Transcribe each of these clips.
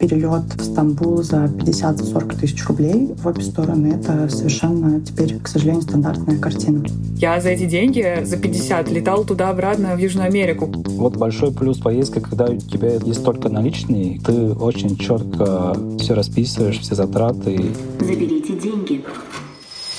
перелет в Стамбул за 50-40 тысяч рублей в обе стороны. Это совершенно теперь, к сожалению, стандартная картина. Я за эти деньги, за 50, летал туда-обратно в Южную Америку. Вот большой плюс поездки, когда у тебя есть только наличные, ты очень четко все расписываешь, все затраты. Заберите деньги.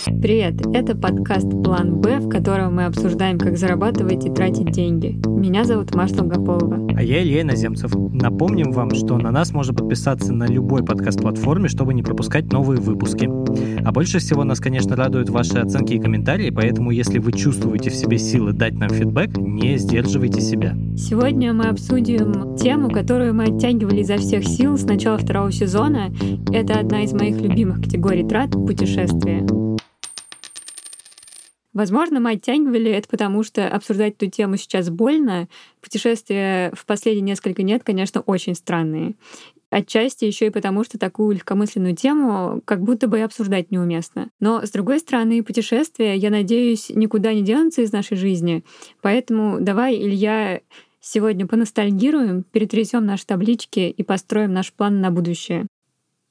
Привет! Это подкаст «План Б», в котором мы обсуждаем, как зарабатывать и тратить деньги. Меня зовут Маша Долгополова. А я Илья Наземцев. Напомним вам, что на нас можно подписаться на любой подкаст-платформе, чтобы не пропускать новые выпуски. А больше всего нас, конечно, радуют ваши оценки и комментарии, поэтому если вы чувствуете в себе силы дать нам фидбэк, не сдерживайте себя. Сегодня мы обсудим тему, которую мы оттягивали изо всех сил с начала второго сезона. Это одна из моих любимых категорий трат — путешествия. Возможно, мы оттягивали это потому, что обсуждать эту тему сейчас больно. Путешествия в последние несколько лет, конечно, очень странные. Отчасти еще и потому, что такую легкомысленную тему как будто бы и обсуждать неуместно. Но, с другой стороны, путешествия, я надеюсь, никуда не денутся из нашей жизни. Поэтому давай, Илья, сегодня поностальгируем, перетрясем наши таблички и построим наш план на будущее.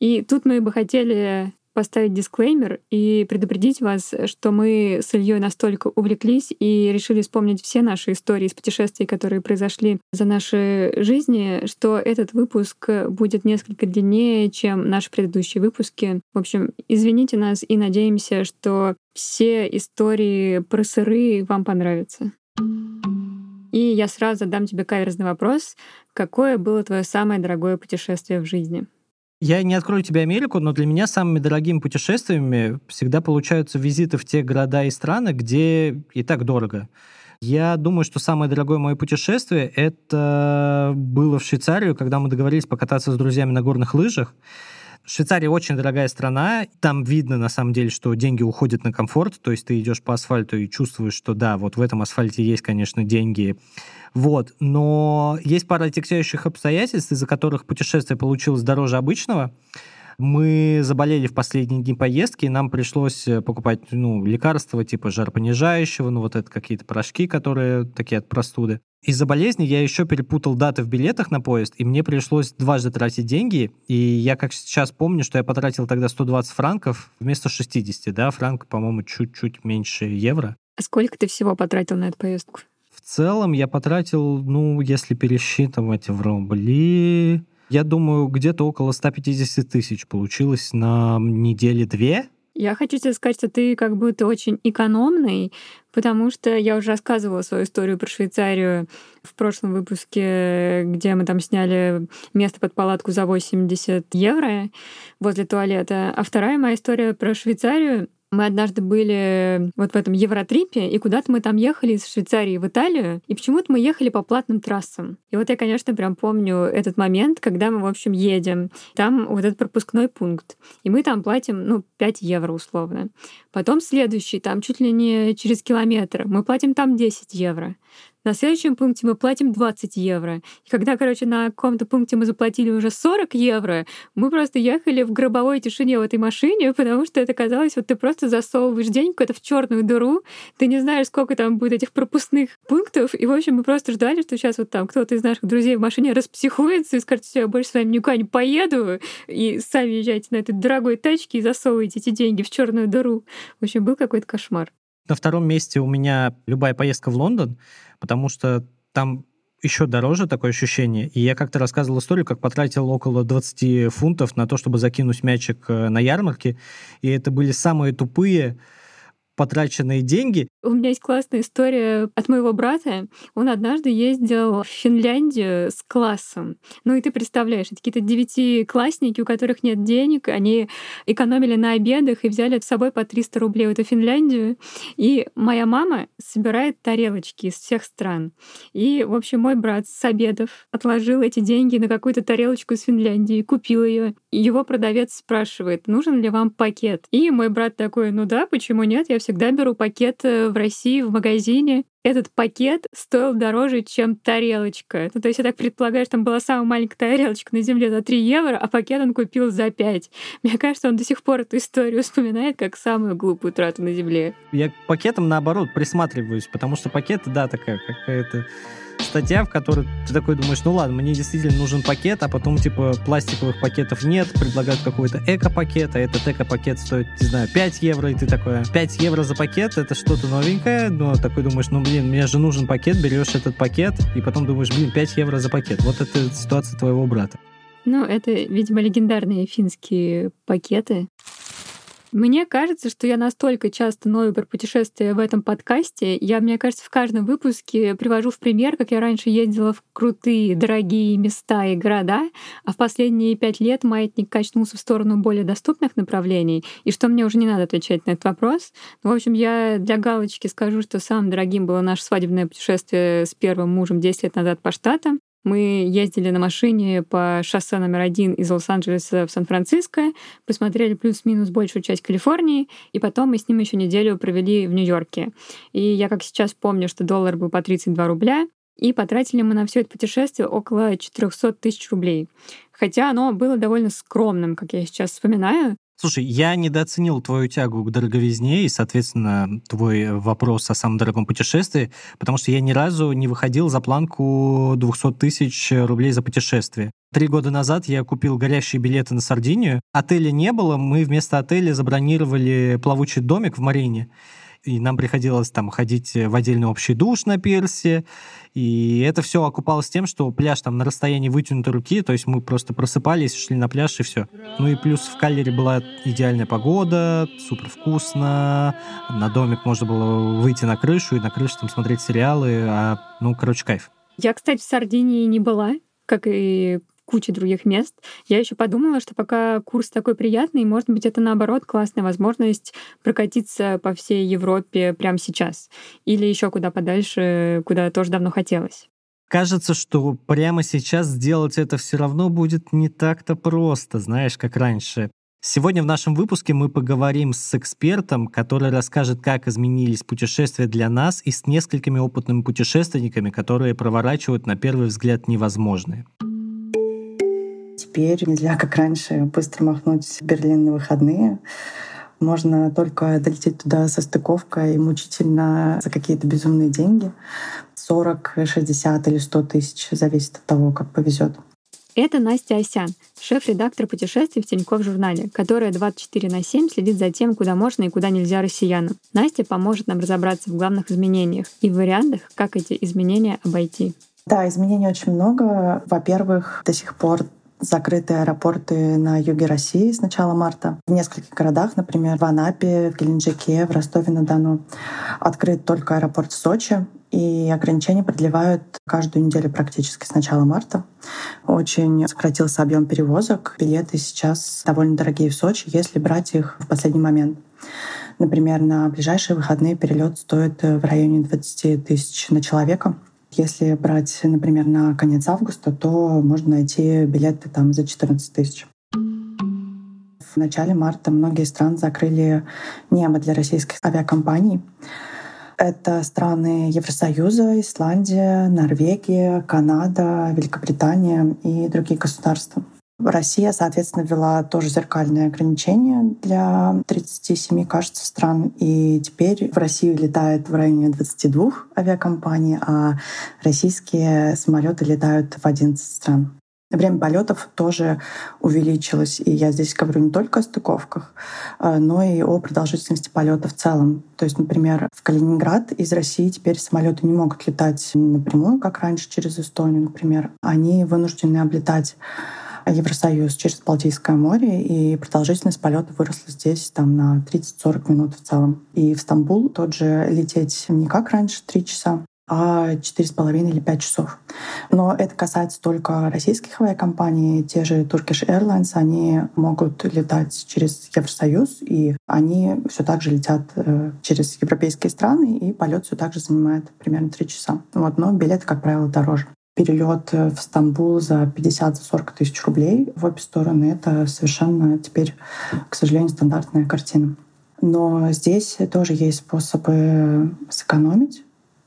И тут мы бы хотели поставить дисклеймер и предупредить вас, что мы с Ильей настолько увлеклись и решили вспомнить все наши истории из путешествий, которые произошли за наши жизни, что этот выпуск будет несколько длиннее, чем наши предыдущие выпуски. В общем, извините нас и надеемся, что все истории про сыры вам понравятся. И я сразу задам тебе каверзный вопрос. Какое было твое самое дорогое путешествие в жизни? Я не открою тебе Америку, но для меня самыми дорогими путешествиями всегда получаются визиты в те города и страны, где и так дорого. Я думаю, что самое дорогое мое путешествие — это было в Швейцарию, когда мы договорились покататься с друзьями на горных лыжах. Швейцария очень дорогая страна. Там видно, на самом деле, что деньги уходят на комфорт. То есть ты идешь по асфальту и чувствуешь, что да, вот в этом асфальте есть, конечно, деньги. Вот. Но есть пара отягчающих обстоятельств, из-за которых путешествие получилось дороже обычного. Мы заболели в последние дни поездки, и нам пришлось э, покупать ну, лекарства типа жаропонижающего, ну вот это какие-то порошки, которые такие от простуды. Из-за болезни я еще перепутал даты в билетах на поезд, и мне пришлось дважды тратить деньги. И я как сейчас помню, что я потратил тогда 120 франков вместо 60, да, франк, по-моему, чуть-чуть меньше евро. А сколько ты всего потратил на эту поездку? В целом я потратил, ну, если пересчитывать в рубли, я думаю, где-то около 150 тысяч получилось на неделе две. Я хочу тебе сказать, что ты как будто очень экономный, потому что я уже рассказывала свою историю про Швейцарию в прошлом выпуске, где мы там сняли место под палатку за 80 евро возле туалета. А вторая моя история про Швейцарию мы однажды были вот в этом Евротрипе, и куда-то мы там ехали из Швейцарии в Италию, и почему-то мы ехали по платным трассам. И вот я, конечно, прям помню этот момент, когда мы, в общем, едем. Там вот этот пропускной пункт. И мы там платим, ну, 5 евро условно. Потом следующий, там чуть ли не через километр. Мы платим там 10 евро. На следующем пункте мы платим 20 евро. И когда, короче, на каком-то пункте мы заплатили уже 40 евро, мы просто ехали в гробовой тишине в этой машине, потому что это казалось, вот ты просто засовываешь деньги куда-то в черную дыру, ты не знаешь, сколько там будет этих пропускных пунктов, и, в общем, мы просто ждали, что сейчас вот там кто-то из наших друзей в машине распсихуется и скажет, все, я больше с вами никуда не поеду, и сами езжайте на этой дорогой тачке и засовывайте эти деньги в черную дыру. В общем, был какой-то кошмар. На втором месте у меня любая поездка в Лондон, потому что там еще дороже такое ощущение. И я как-то рассказывал историю, как потратил около 20 фунтов на то, чтобы закинуть мячик э, на ярмарке. И это были самые тупые потраченные деньги. У меня есть классная история от моего брата. Он однажды ездил в Финляндию с классом. Ну и ты представляешь, это какие-то девятиклассники, у которых нет денег, они экономили на обедах и взяли с собой по 300 рублей в эту Финляндию. И моя мама собирает тарелочки из всех стран. И, в общем, мой брат с обедов отложил эти деньги на какую-то тарелочку из Финляндии, купил ее. Его продавец спрашивает, нужен ли вам пакет. И мой брат такой, ну да, почему нет, я все всегда беру пакет в России в магазине. Этот пакет стоил дороже, чем тарелочка. Ну, то есть я так предполагаю, что там была самая маленькая тарелочка на земле за 3 евро, а пакет он купил за 5. Мне кажется, он до сих пор эту историю вспоминает как самую глупую трату на земле. Я к пакетам, наоборот, присматриваюсь, потому что пакеты, да, такая какая-то статья, в которой ты такой думаешь, ну ладно, мне действительно нужен пакет, а потом, типа, пластиковых пакетов нет, предлагают какой-то эко-пакет, а этот эко-пакет стоит, не знаю, 5 евро, и ты такой, 5 евро за пакет, это что-то новенькое, но такой думаешь, ну, блин, мне же нужен пакет, берешь этот пакет, и потом думаешь, блин, 5 евро за пакет. Вот это ситуация твоего брата. Ну, это, видимо, легендарные финские пакеты. Мне кажется, что я настолько часто ною про путешествия в этом подкасте. Я, мне кажется, в каждом выпуске привожу в пример, как я раньше ездила в крутые, дорогие места и города, а в последние пять лет маятник качнулся в сторону более доступных направлений, и что мне уже не надо отвечать на этот вопрос. Ну, в общем, я для галочки скажу, что самым дорогим было наше свадебное путешествие с первым мужем 10 лет назад по штатам. Мы ездили на машине по шоссе номер один из Лос-Анджелеса в Сан-Франциско, посмотрели плюс-минус большую часть Калифорнии, и потом мы с ним еще неделю провели в Нью-Йорке. И я как сейчас помню, что доллар был по 32 рубля, и потратили мы на все это путешествие около 400 тысяч рублей. Хотя оно было довольно скромным, как я сейчас вспоминаю. Слушай, я недооценил твою тягу к дороговизне и, соответственно, твой вопрос о самом дорогом путешествии, потому что я ни разу не выходил за планку 200 тысяч рублей за путешествие. Три года назад я купил горящие билеты на Сардинию. Отеля не было, мы вместо отеля забронировали плавучий домик в Марине и нам приходилось там ходить в отдельный общий душ на пирсе, и это все окупалось тем, что пляж там на расстоянии вытянутой руки, то есть мы просто просыпались, шли на пляж и все. Ну и плюс в Каллере была идеальная погода, супер вкусно, на домик можно было выйти на крышу и на крыше там смотреть сериалы, а, ну, короче, кайф. Я, кстати, в Сардинии не была, как и куча других мест. Я еще подумала, что пока курс такой приятный, может быть, это наоборот классная возможность прокатиться по всей Европе прямо сейчас. Или еще куда подальше, куда тоже давно хотелось. Кажется, что прямо сейчас сделать это все равно будет не так-то просто, знаешь, как раньше. Сегодня в нашем выпуске мы поговорим с экспертом, который расскажет, как изменились путешествия для нас и с несколькими опытными путешественниками, которые проворачивают на первый взгляд невозможное. Теперь нельзя, как раньше, быстро махнуть в Берлин на выходные. Можно только долететь туда со стыковкой мучительно за какие-то безумные деньги. 40, 60 или 100 тысяч, зависит от того, как повезет. Это Настя Осян, шеф-редактор путешествий в Тинькофф журнале, которая 24 на 7 следит за тем, куда можно и куда нельзя россиянам. Настя поможет нам разобраться в главных изменениях и в вариантах, как эти изменения обойти. Да, изменений очень много. Во-первых, до сих пор закрыты аэропорты на юге России с начала марта. В нескольких городах, например, в Анапе, в Геленджике, в Ростове-на-Дону, открыт только аэропорт в Сочи, и ограничения продлевают каждую неделю практически с начала марта. Очень сократился объем перевозок. Билеты сейчас довольно дорогие в Сочи, если брать их в последний момент. Например, на ближайшие выходные перелет стоит в районе 20 тысяч на человека. Если брать, например, на конец августа, то можно найти билеты там за 14 тысяч. В начале марта многие страны закрыли небо для российских авиакомпаний. Это страны Евросоюза, Исландия, Норвегия, Канада, Великобритания и другие государства. Россия, соответственно, ввела тоже зеркальные ограничения для 37, кажется, стран. И теперь в Россию летает в районе 22 авиакомпаний, а российские самолеты летают в 11 стран. Время полетов тоже увеличилось. И я здесь говорю не только о стыковках, а, но и о продолжительности полета в целом. То есть, например, в Калининград из России теперь самолеты не могут летать напрямую, как раньше через Эстонию, например. Они вынуждены облетать Евросоюз через Балтийское море, и продолжительность полета выросла здесь там, на 30-40 минут в целом. И в Стамбул тот же лететь не как раньше, 3 часа, а четыре с половиной или пять часов. Но это касается только российских авиакомпаний. Те же Turkish Airlines, они могут летать через Евросоюз, и они все так же летят э, через европейские страны, и полет все так же занимает примерно три часа. Вот, но билеты, как правило, дороже перелет в Стамбул за 50-40 тысяч рублей в обе стороны. Это совершенно теперь, к сожалению, стандартная картина. Но здесь тоже есть способы сэкономить.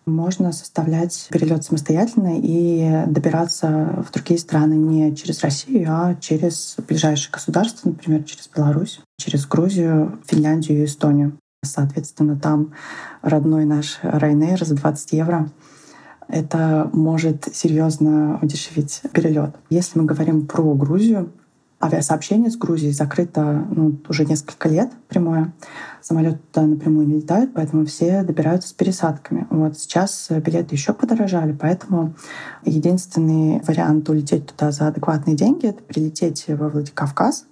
Можно составлять перелет самостоятельно и добираться в другие страны не через Россию, а через ближайшие государства, например, через Беларусь, через Грузию, Финляндию и Эстонию. Соответственно, там родной наш Ryanair за 20 евро это может серьезно удешевить перелет. Если мы говорим про Грузию, авиасообщение с Грузией закрыто ну, уже несколько лет прямое. Самолеты туда напрямую не летают, поэтому все добираются с пересадками. Вот сейчас билеты еще подорожали, поэтому единственный вариант улететь туда за адекватные деньги — это прилететь во Владикавказ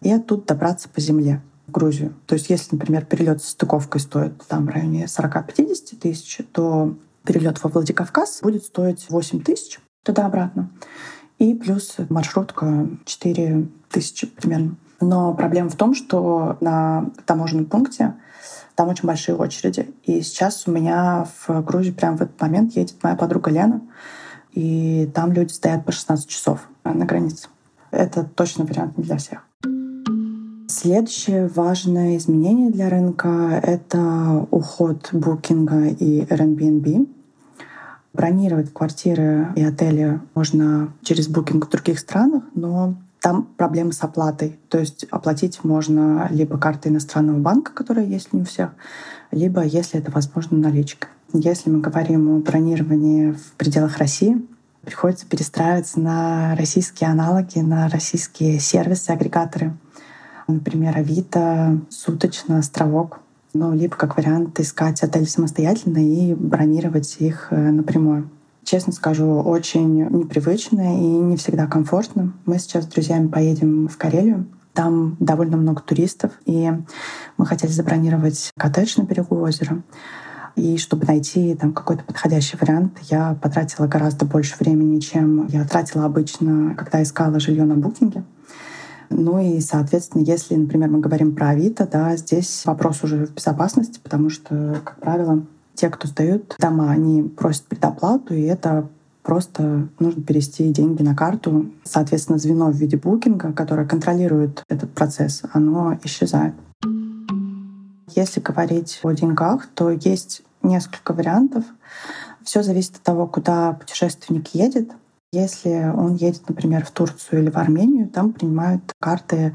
и оттуда добраться по земле в Грузию. То есть если, например, перелет с стыковкой стоит там в районе 40-50 тысяч, то перелет во Владикавказ будет стоить 8 тысяч туда-обратно. И плюс маршрутка 4 тысячи примерно. Но проблема в том, что на таможенном пункте там очень большие очереди. И сейчас у меня в Грузии прямо в этот момент едет моя подруга Лена, и там люди стоят по 16 часов на границе. Это точно вариант не для всех. Следующее важное изменение для рынка — это уход букинга и Airbnb. Бронировать квартиры и отели можно через букинг в других странах, но там проблемы с оплатой. То есть оплатить можно либо картой иностранного банка, которая есть не у всех, либо, если это возможно, наличкой. Если мы говорим о бронировании в пределах России, приходится перестраиваться на российские аналоги, на российские сервисы, агрегаторы. Например, Авито, Суточно, Островок ну, либо как вариант искать отель самостоятельно и бронировать их э, напрямую. Честно скажу, очень непривычно и не всегда комфортно. Мы сейчас с друзьями поедем в Карелию. Там довольно много туристов, и мы хотели забронировать коттедж на берегу озера. И чтобы найти там какой-то подходящий вариант, я потратила гораздо больше времени, чем я тратила обычно, когда искала жилье на букинге. Ну и, соответственно, если, например, мы говорим про Авито, да, здесь вопрос уже в безопасности, потому что, как правило, те, кто сдают дома, они просят предоплату, и это просто нужно перевести деньги на карту. Соответственно, звено в виде букинга, которое контролирует этот процесс, оно исчезает. Если говорить о деньгах, то есть несколько вариантов. Все зависит от того, куда путешественник едет. Если он едет, например, в Турцию или в Армению, там принимают карты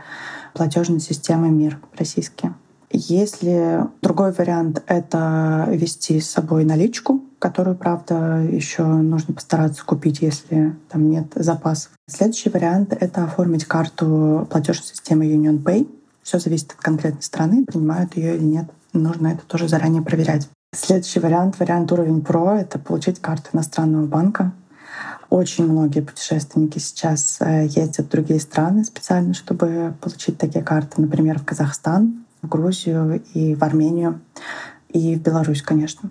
платежной системы МИР российские. Если другой вариант — это вести с собой наличку, которую, правда, еще нужно постараться купить, если там нет запасов. Следующий вариант — это оформить карту платежной системы Union Pay. Все зависит от конкретной страны, принимают ее или нет. Нужно это тоже заранее проверять. Следующий вариант, вариант уровень Pro, это получить карту иностранного банка. Очень многие путешественники сейчас э, ездят в другие страны специально, чтобы получить такие карты, например, в Казахстан, в Грузию и в Армению, и в Беларусь, конечно.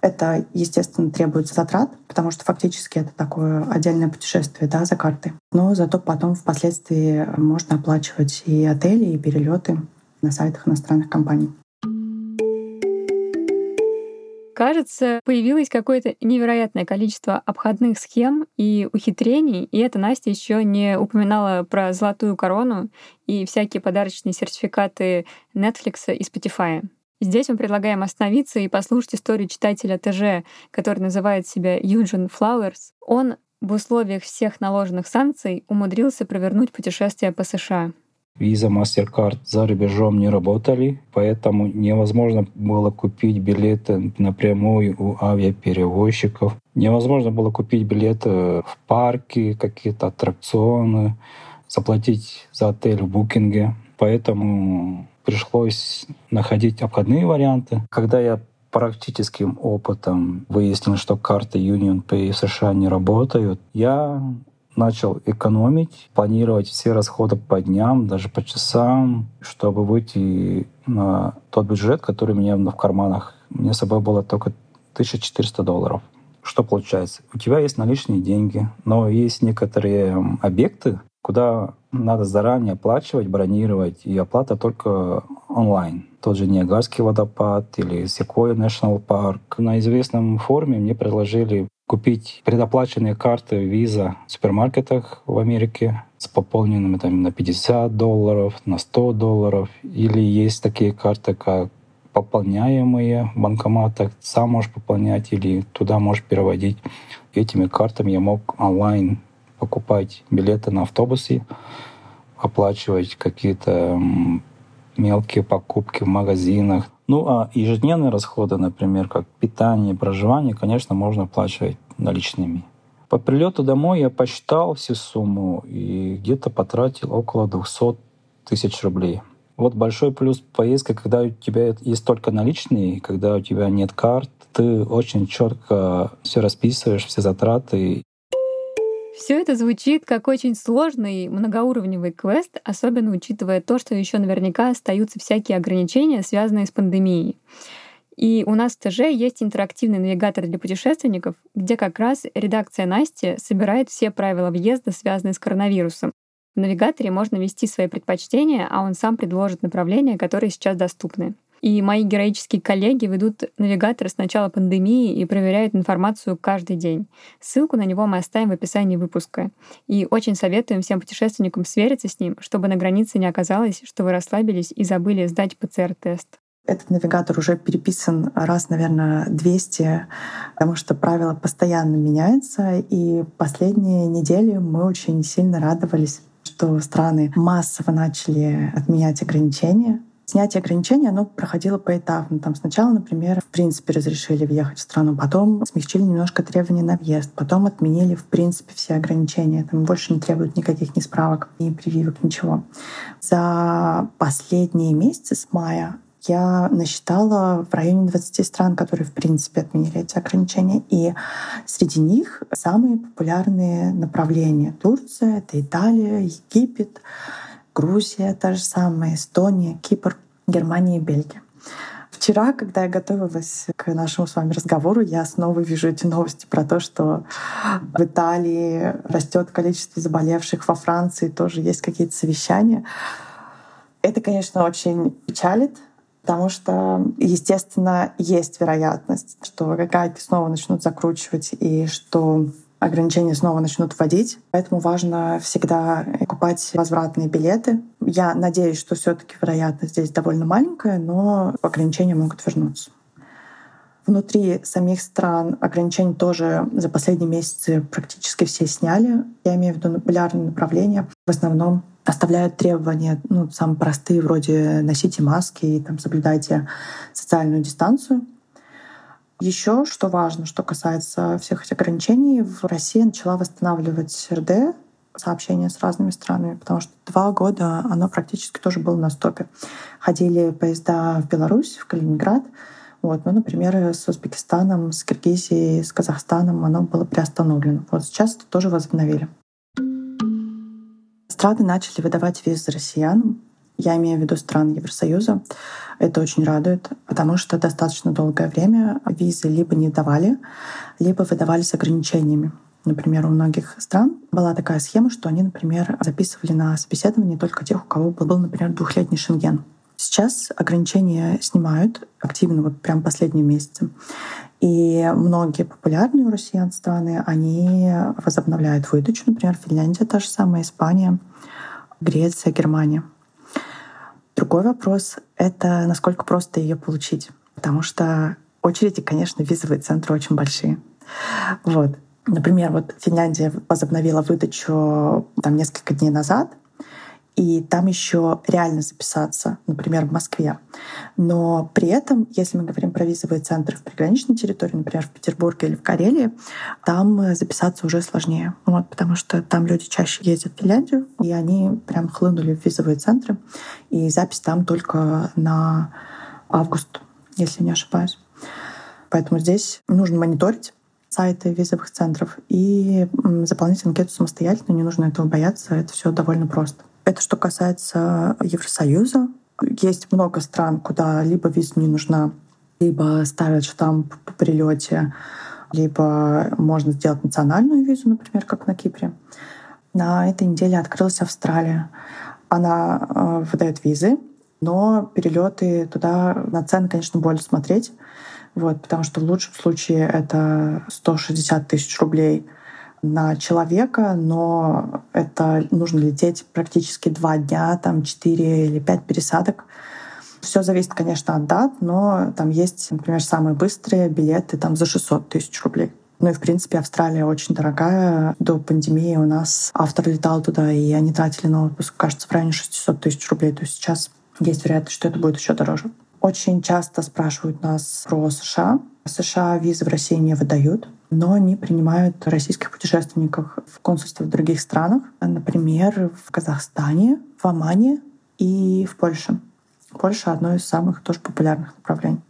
Это, естественно, требует затрат, потому что фактически это такое отдельное путешествие да, за картой. Но зато потом впоследствии можно оплачивать и отели, и перелеты на сайтах иностранных компаний. Кажется, появилось какое-то невероятное количество обходных схем и ухитрений, и это Настя еще не упоминала про золотую корону и всякие подарочные сертификаты Netflix и Spotify. Здесь мы предлагаем остановиться и послушать историю читателя ТЖ, который называет себя Юджин Флауэрс. Он в условиях всех наложенных санкций умудрился провернуть путешествие по США. Visa, MasterCard за рубежом не работали, поэтому невозможно было купить билеты напрямую у авиаперевозчиков. Невозможно было купить билеты в парки, какие-то аттракционы, заплатить за отель в букинге. Поэтому пришлось находить обходные варианты. Когда я практическим опытом выяснил, что карты Union Pay в США не работают, я начал экономить, планировать все расходы по дням, даже по часам, чтобы выйти на тот бюджет, который у меня в карманах. У меня с собой было только 1400 долларов. Что получается? У тебя есть наличные деньги, но есть некоторые объекты, куда надо заранее оплачивать, бронировать, и оплата только онлайн. Тот же Ниагарский водопад или Sequoia National Park. На известном форуме мне предложили купить предоплаченные карты Visa в супермаркетах в Америке с пополненными там на 50 долларов, на 100 долларов. Или есть такие карты, как пополняемые в банкоматах. Сам можешь пополнять или туда можешь переводить. Этими картами я мог онлайн покупать билеты на автобусы, оплачивать какие-то мелкие покупки в магазинах. Ну а ежедневные расходы, например, как питание, проживание, конечно, можно оплачивать наличными. По прилету домой я посчитал всю сумму и где-то потратил около 200 тысяч рублей. Вот большой плюс поездки, когда у тебя есть только наличные, когда у тебя нет карт, ты очень четко все расписываешь, все затраты. Все это звучит как очень сложный многоуровневый квест, особенно учитывая то, что еще наверняка остаются всякие ограничения, связанные с пандемией. И у нас в ТЖ есть интерактивный навигатор для путешественников, где как раз редакция Насти собирает все правила въезда, связанные с коронавирусом. В навигаторе можно ввести свои предпочтения, а он сам предложит направления, которые сейчас доступны. И мои героические коллеги ведут навигатор с начала пандемии и проверяют информацию каждый день. Ссылку на него мы оставим в описании выпуска. И очень советуем всем путешественникам свериться с ним, чтобы на границе не оказалось, что вы расслабились и забыли сдать ПЦР-тест. Этот навигатор уже переписан раз, наверное, 200, потому что правила постоянно меняются. И последние недели мы очень сильно радовались, что страны массово начали отменять ограничения. Снятие ограничений, оно проходило поэтапно. Там сначала, например, в принципе разрешили въехать в страну, потом смягчили немножко требования на въезд, потом отменили в принципе все ограничения. Там больше не требуют никаких ни справок, ни прививок, ничего. За последние месяцы с мая я насчитала в районе 20 стран, которые, в принципе, отменили эти ограничения. И среди них самые популярные направления. Турция, это Италия, Египет, Грузия, та же самая, Эстония, Кипр, Германия и Бельгия. Вчера, когда я готовилась к нашему с вами разговору, я снова вижу эти новости про то, что в Италии растет количество заболевших, во Франции тоже есть какие-то совещания. Это, конечно, очень печалит, потому что, естественно, есть вероятность, что гайки снова начнут закручивать и что ограничения снова начнут вводить. Поэтому важно всегда покупать возвратные билеты. Я надеюсь, что все таки вероятность здесь довольно маленькая, но ограничения могут вернуться. Внутри самих стран ограничения тоже за последние месяцы практически все сняли. Я имею в виду популярные направления. В основном оставляют требования, ну, самые простые, вроде носите маски и там, соблюдайте социальную дистанцию. Еще что важно, что касается всех этих ограничений, в России начала восстанавливать РД, сообщения с разными странами, потому что два года оно практически тоже было на стопе. Ходили поезда в Беларусь, в Калининград, вот, ну, например, с Узбекистаном, с Киргизией, с Казахстаном оно было приостановлено. Вот сейчас это тоже возобновили. Страны начали выдавать визы россиянам. Я имею в виду страны Евросоюза. Это очень радует, потому что достаточно долгое время визы либо не давали, либо выдавали с ограничениями. Например, у многих стран была такая схема, что они, например, записывали на собеседование только тех, у кого был, например, двухлетний шенген. Сейчас ограничения снимают активно, вот прям последние месяцы. И многие популярные у россиян страны, они возобновляют выдачу. Например, Финляндия та же самая, Испания, Греция, Германия. Другой вопрос — это насколько просто ее получить. Потому что очереди, конечно, визовые центры очень большие. Вот. Например, вот Финляндия возобновила выдачу там несколько дней назад — и там еще реально записаться, например, в Москве. Но при этом, если мы говорим про визовые центры в приграничной территории, например, в Петербурге или в Карелии, там записаться уже сложнее. Вот, потому что там люди чаще ездят в Финляндию, и они прям хлынули в визовые центры. И запись там только на август, если не ошибаюсь. Поэтому здесь нужно мониторить сайты визовых центров и заполнять анкету самостоятельно, не нужно этого бояться, это все довольно просто. Это что касается Евросоюза. Есть много стран, куда либо виза не нужна, либо ставят штамп по прилете, либо можно сделать национальную визу, например, как на Кипре. На этой неделе открылась Австралия. Она э, выдает визы, но перелеты туда на цены, конечно, больно смотреть. Вот, потому что в лучшем случае это 160 тысяч рублей на человека, но это нужно лететь практически два дня, там четыре или пять пересадок. Все зависит, конечно, от дат, но там есть, например, самые быстрые билеты там за 600 тысяч рублей. Ну и, в принципе, Австралия очень дорогая. До пандемии у нас автор летал туда, и они тратили на отпуск, кажется, в районе 600 тысяч рублей. То есть сейчас есть вероятность, что это будет еще дороже. Очень часто спрашивают нас про США. США визы в России не выдают, но они принимают российских путешественников в консульство в других странах, например, в Казахстане, в Омане и в Польше. Польша — одно из самых тоже популярных направлений.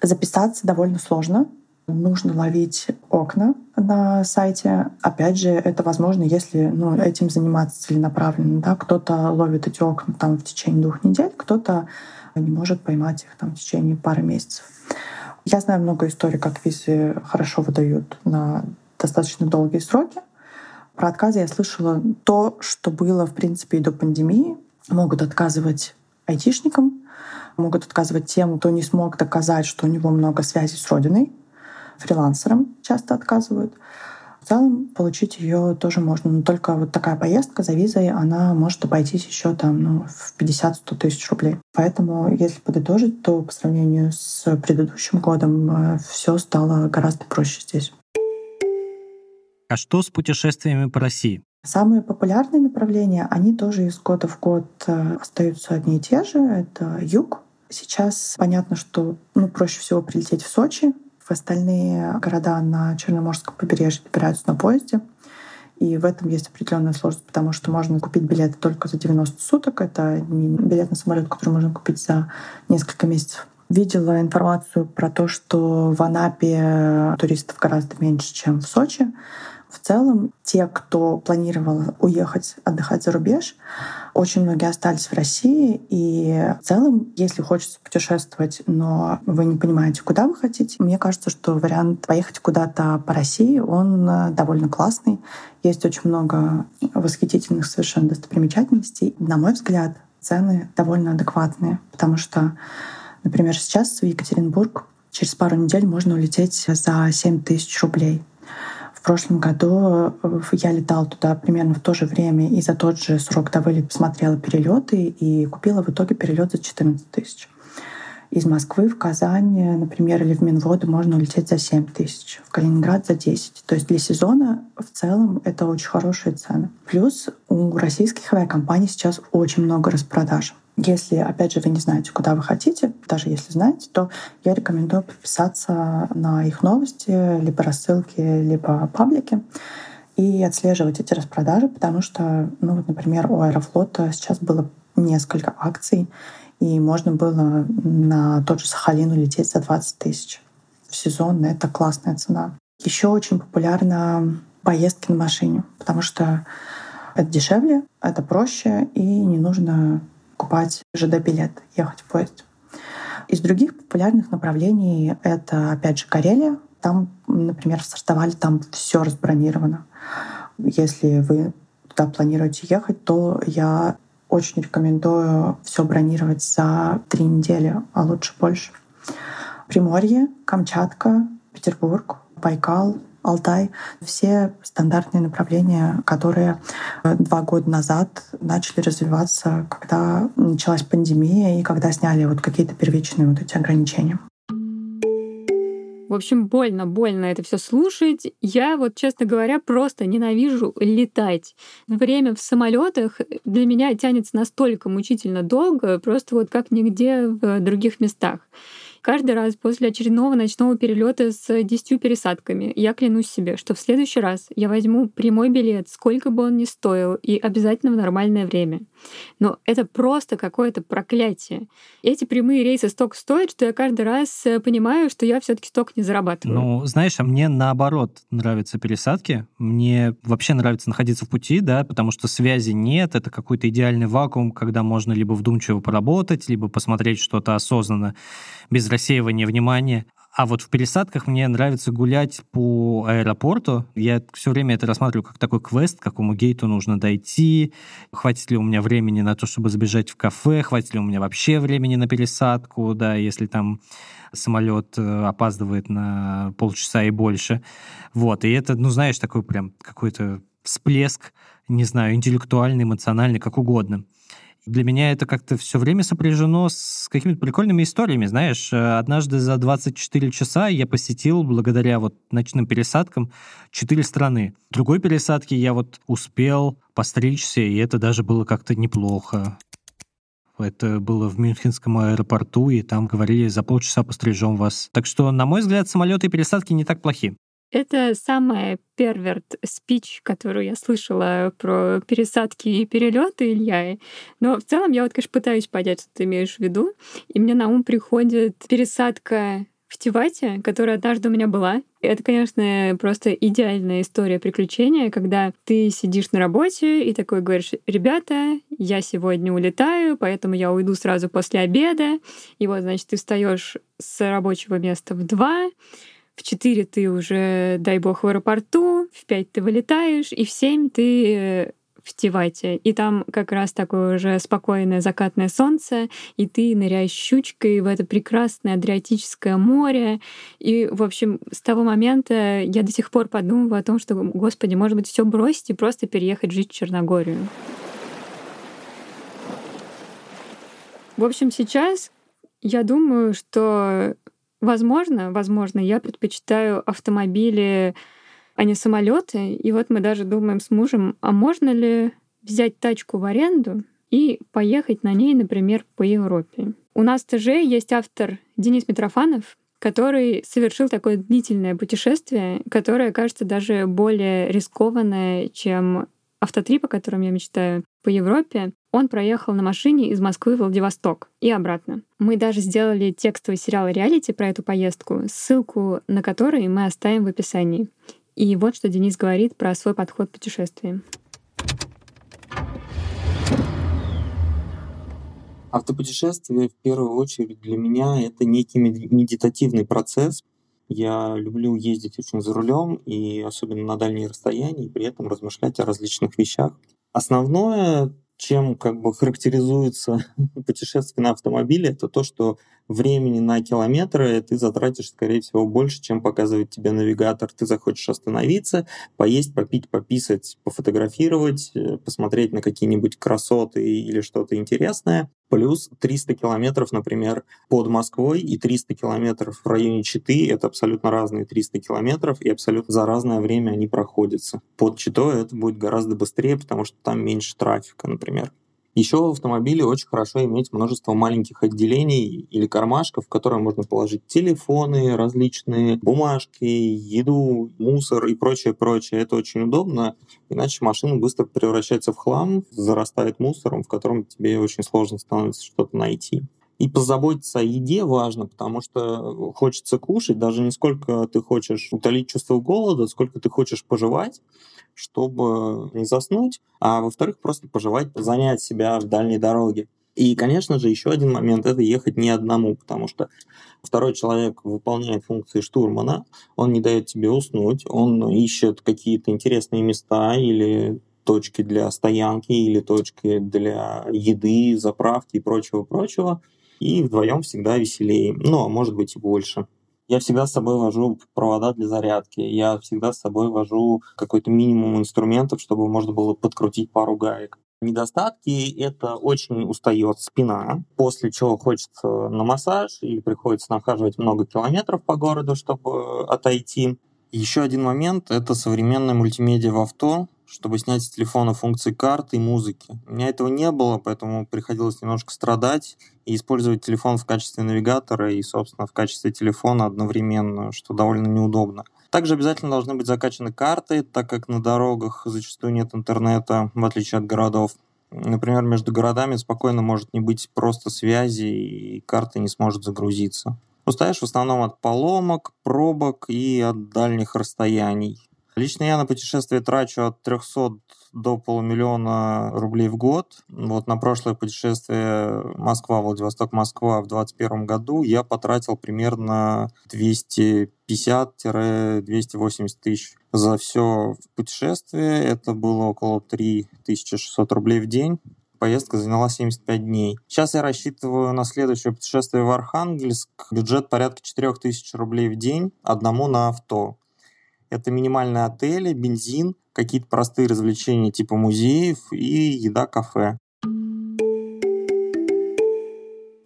Записаться довольно сложно. Нужно ловить окна на сайте. Опять же, это возможно, если ну, этим заниматься целенаправленно. Да? Кто-то ловит эти окна там, в течение двух недель, кто-то не может поймать их там, в течение пары месяцев. Я знаю много историй, как визы хорошо выдают на достаточно долгие сроки. Про отказы я слышала то, что было, в принципе, и до пандемии. Могут отказывать айтишникам, могут отказывать тем, кто не смог доказать, что у него много связей с родиной. Фрилансерам часто отказывают. В целом получить ее тоже можно, но только вот такая поездка за визой, она может обойтись еще там ну, в 50-100 тысяч рублей. Поэтому, если подытожить, то по сравнению с предыдущим годом э, все стало гораздо проще здесь. А что с путешествиями по России? Самые популярные направления, они тоже из года в год э, остаются одни и те же. Это юг. Сейчас понятно, что ну, проще всего прилететь в Сочи, в остальные города на Черноморском побережье добираются на поезде. И в этом есть определенная сложность, потому что можно купить билеты только за 90 суток. Это не билет на самолет, который можно купить за несколько месяцев. Видела информацию про то, что в Анапе туристов гораздо меньше, чем в Сочи. В целом, те, кто планировал уехать отдыхать за рубеж, очень многие остались в России. И в целом, если хочется путешествовать, но вы не понимаете, куда вы хотите, мне кажется, что вариант поехать куда-то по России, он э, довольно классный. Есть очень много восхитительных совершенно достопримечательностей. На мой взгляд, цены довольно адекватные, потому что, например, сейчас в Екатеринбург через пару недель можно улететь за 7 тысяч рублей. В прошлом году э, я летала туда примерно в то же время и за тот же срок до вылета смотрела перелеты и купила в итоге перелет за 14 тысяч. Из Москвы в Казань, например, или в Минводу можно улететь за 7 тысяч, в Калининград за 10. То есть для сезона в целом это очень хорошие цены. Плюс у российских авиакомпаний сейчас очень много распродаж. Если, опять же, вы не знаете, куда вы хотите, даже если знаете, то я рекомендую подписаться на их новости, либо рассылки, либо паблики и отслеживать эти распродажи, потому что, ну вот, например, у Аэрофлота сейчас было несколько акций, и можно было на тот же Сахалин улететь за 20 тысяч в сезон. Это классная цена. Еще очень популярна поездки на машине, потому что это дешевле, это проще, и не нужно покупать ЖД-билет, ехать в поезд. Из других популярных направлений это, опять же, Карелия. Там, например, в Сартовале там все разбронировано. Если вы туда планируете ехать, то я очень рекомендую все бронировать за три недели, а лучше больше. Приморье, Камчатка, Петербург, Байкал, Алтай. Все стандартные направления, которые э, два года назад начали развиваться, когда началась пандемия и когда сняли вот какие-то первичные вот эти ограничения. В общем, больно, больно это все слушать. Я вот, честно говоря, просто ненавижу летать. Время в самолетах для меня тянется настолько мучительно долго, просто вот как нигде в других местах каждый раз после очередного ночного перелета с 10 пересадками я клянусь себе, что в следующий раз я возьму прямой билет, сколько бы он ни стоил, и обязательно в нормальное время. Но это просто какое-то проклятие. Эти прямые рейсы столько стоят, что я каждый раз э, понимаю, что я все таки столько не зарабатываю. Ну, знаешь, а мне наоборот нравятся пересадки. Мне вообще нравится находиться в пути, да, потому что связи нет, это какой-то идеальный вакуум, когда можно либо вдумчиво поработать, либо посмотреть что-то осознанно без рассеивания внимания. А вот в пересадках мне нравится гулять по аэропорту. Я все время это рассматриваю как такой квест, к какому гейту нужно дойти, хватит ли у меня времени на то, чтобы забежать в кафе, хватит ли у меня вообще времени на пересадку, да, если там самолет э, опаздывает на полчаса и больше. Вот, и это, ну, знаешь, такой прям какой-то всплеск, не знаю, интеллектуальный, эмоциональный, как угодно. Для меня это как-то все время сопряжено с какими-то прикольными историями. Знаешь, э, однажды за 24 часа я посетил, благодаря вот ночным пересадкам, четыре страны. В другой пересадке я вот успел постричься, и это даже было как-то неплохо. Это было в Мюнхенском аэропорту, и там говорили, за полчаса пострижем вас. Так что, на мой взгляд, самолеты и пересадки не так плохи. Это самая перверт спич, которую я слышала про пересадки и перелеты, Илья. Но в целом я вот, конечно, пытаюсь понять, что ты имеешь в виду. И мне на ум приходит пересадка в Тивате, которая однажды у меня была. Это, конечно, просто идеальная история приключения, когда ты сидишь на работе и такой говоришь, ребята, я сегодня улетаю, поэтому я уйду сразу после обеда. И вот, значит, ты встаешь с рабочего места в два, в 4 ты уже, дай бог, в аэропорту, в 5 ты вылетаешь, и в 7 ты в Тивате. И там как раз такое уже спокойное закатное солнце, и ты ныряешь щучкой в это прекрасное Адриатическое море. И, в общем, с того момента я до сих пор подумываю о том, что, господи, может быть, все бросить и просто переехать жить в Черногорию. В общем, сейчас я думаю, что, возможно, возможно, я предпочитаю автомобили а не самолеты. И вот мы даже думаем с мужем, а можно ли взять тачку в аренду и поехать на ней, например, по Европе. У нас в ТЖ есть автор Денис Митрофанов, который совершил такое длительное путешествие, которое кажется даже более рискованное, чем автотрип, о котором я мечтаю, по Европе. Он проехал на машине из Москвы в Владивосток и обратно. Мы даже сделали текстовый сериал реалити про эту поездку, ссылку на который мы оставим в описании. И вот что Денис говорит про свой подход к путешествиям. Автопутешествие в первую очередь для меня это некий медитативный процесс. Я люблю ездить очень за рулем и особенно на дальние расстояния, и при этом размышлять о различных вещах. Основное, чем как бы характеризуется путешествие на автомобиле, это то, что времени на километры ты затратишь, скорее всего, больше, чем показывает тебе навигатор. Ты захочешь остановиться, поесть, попить, пописать, пофотографировать, э, посмотреть на какие-нибудь красоты или что-то интересное. Плюс 300 километров, например, под Москвой и 300 километров в районе Читы — это абсолютно разные 300 километров, и абсолютно за разное время они проходятся. Под Читой это будет гораздо быстрее, потому что там меньше трафика, например. Еще в автомобиле очень хорошо иметь множество маленьких отделений или кармашков, в которые можно положить телефоны, различные бумажки, еду, мусор и прочее, прочее. Это очень удобно, иначе машина быстро превращается в хлам, зарастает мусором, в котором тебе очень сложно становится что-то найти. И позаботиться о еде важно, потому что хочется кушать, даже не сколько ты хочешь утолить чувство голода, сколько ты хочешь пожевать чтобы не заснуть, а во-вторых, просто пожелать занять себя в дальней дороге. И, конечно же, еще один момент – это ехать не одному, потому что второй человек выполняет функции штурмана, он не дает тебе уснуть, он ищет какие-то интересные места или точки для стоянки, или точки для еды, заправки и прочего-прочего. И вдвоем всегда веселее. Ну, а может быть и больше. Я всегда с собой вожу провода для зарядки. Я всегда с собой вожу какой-то минимум инструментов, чтобы можно было подкрутить пару гаек. Недостатки — это очень устает спина, после чего хочется на массаж или приходится нахаживать много километров по городу, чтобы отойти. Еще один момент — это современная мультимедиа в авто чтобы снять с телефона функции карты и музыки. У меня этого не было, поэтому приходилось немножко страдать и использовать телефон в качестве навигатора и, собственно, в качестве телефона одновременно, что довольно неудобно. Также обязательно должны быть закачаны карты, так как на дорогах зачастую нет интернета, в отличие от городов. Например, между городами спокойно может не быть просто связи, и карта не сможет загрузиться. Устаешь в основном от поломок, пробок и от дальних расстояний. Лично я на путешествие трачу от 300 до полумиллиона рублей в год. Вот на прошлое путешествие Москва-Владивосток-Москва в 2021 году я потратил примерно 250-280 тысяч за все путешествие. Это было около 3600 рублей в день поездка заняла 75 дней. Сейчас я рассчитываю на следующее путешествие в Архангельск. Бюджет порядка 4000 рублей в день одному на авто. Это минимальные отели, бензин, какие-то простые развлечения типа музеев и еда кафе.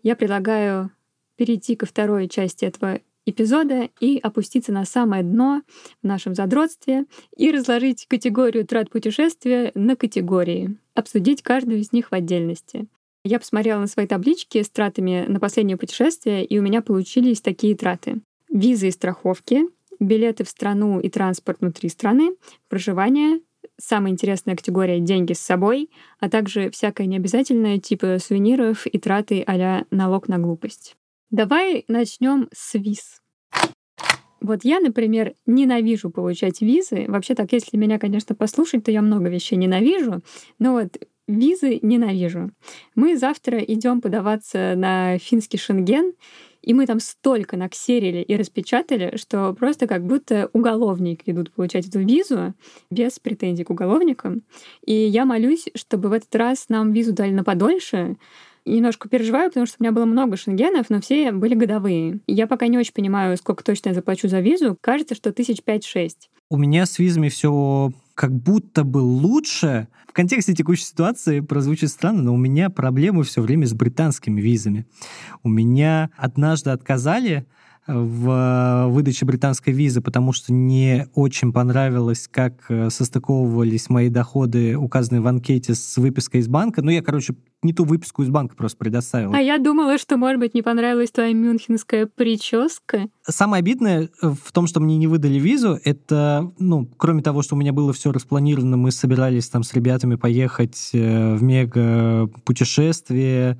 Я предлагаю перейти ко второй части этого эпизода и опуститься на самое дно в нашем задротстве и разложить категорию трат путешествия на категории, обсудить каждую из них в отдельности. Я посмотрела на свои таблички с тратами на последнее путешествие, и у меня получились такие траты. Визы и страховки, билеты в страну и транспорт внутри страны, проживание, самая интересная категория — деньги с собой, а также всякое необязательное, типа сувениров и траты а налог на глупость. Давай начнем с виз. Вот я, например, ненавижу получать визы. Вообще так, если меня, конечно, послушать, то я много вещей ненавижу. Но вот визы ненавижу. Мы завтра идем подаваться на финский шенген, и мы там столько наксерили и распечатали, что просто как будто уголовники идут получать эту визу без претензий к уголовникам. И я молюсь, чтобы в этот раз нам визу дали на подольше, немножко переживаю, потому что у меня было много шенгенов, но все были годовые. Я пока не очень понимаю, сколько точно я заплачу за визу. Кажется, что тысяч пять-шесть. У меня с визами все как будто бы лучше. В контексте текущей ситуации прозвучит странно, но у меня проблемы все время с британскими визами. У меня однажды отказали, в выдаче британской визы, потому что не очень понравилось, как э, состыковывались мои доходы, указанные в анкете, с выпиской из банка. Ну, я, короче, не ту выписку из банка просто предоставил. А я думала, что, может быть, не понравилась твоя мюнхенская прическа. Самое обидное э, в том, что мне не выдали визу, это, ну, кроме того, что у меня было все распланировано, мы собирались там с ребятами поехать э, в мега путешествие,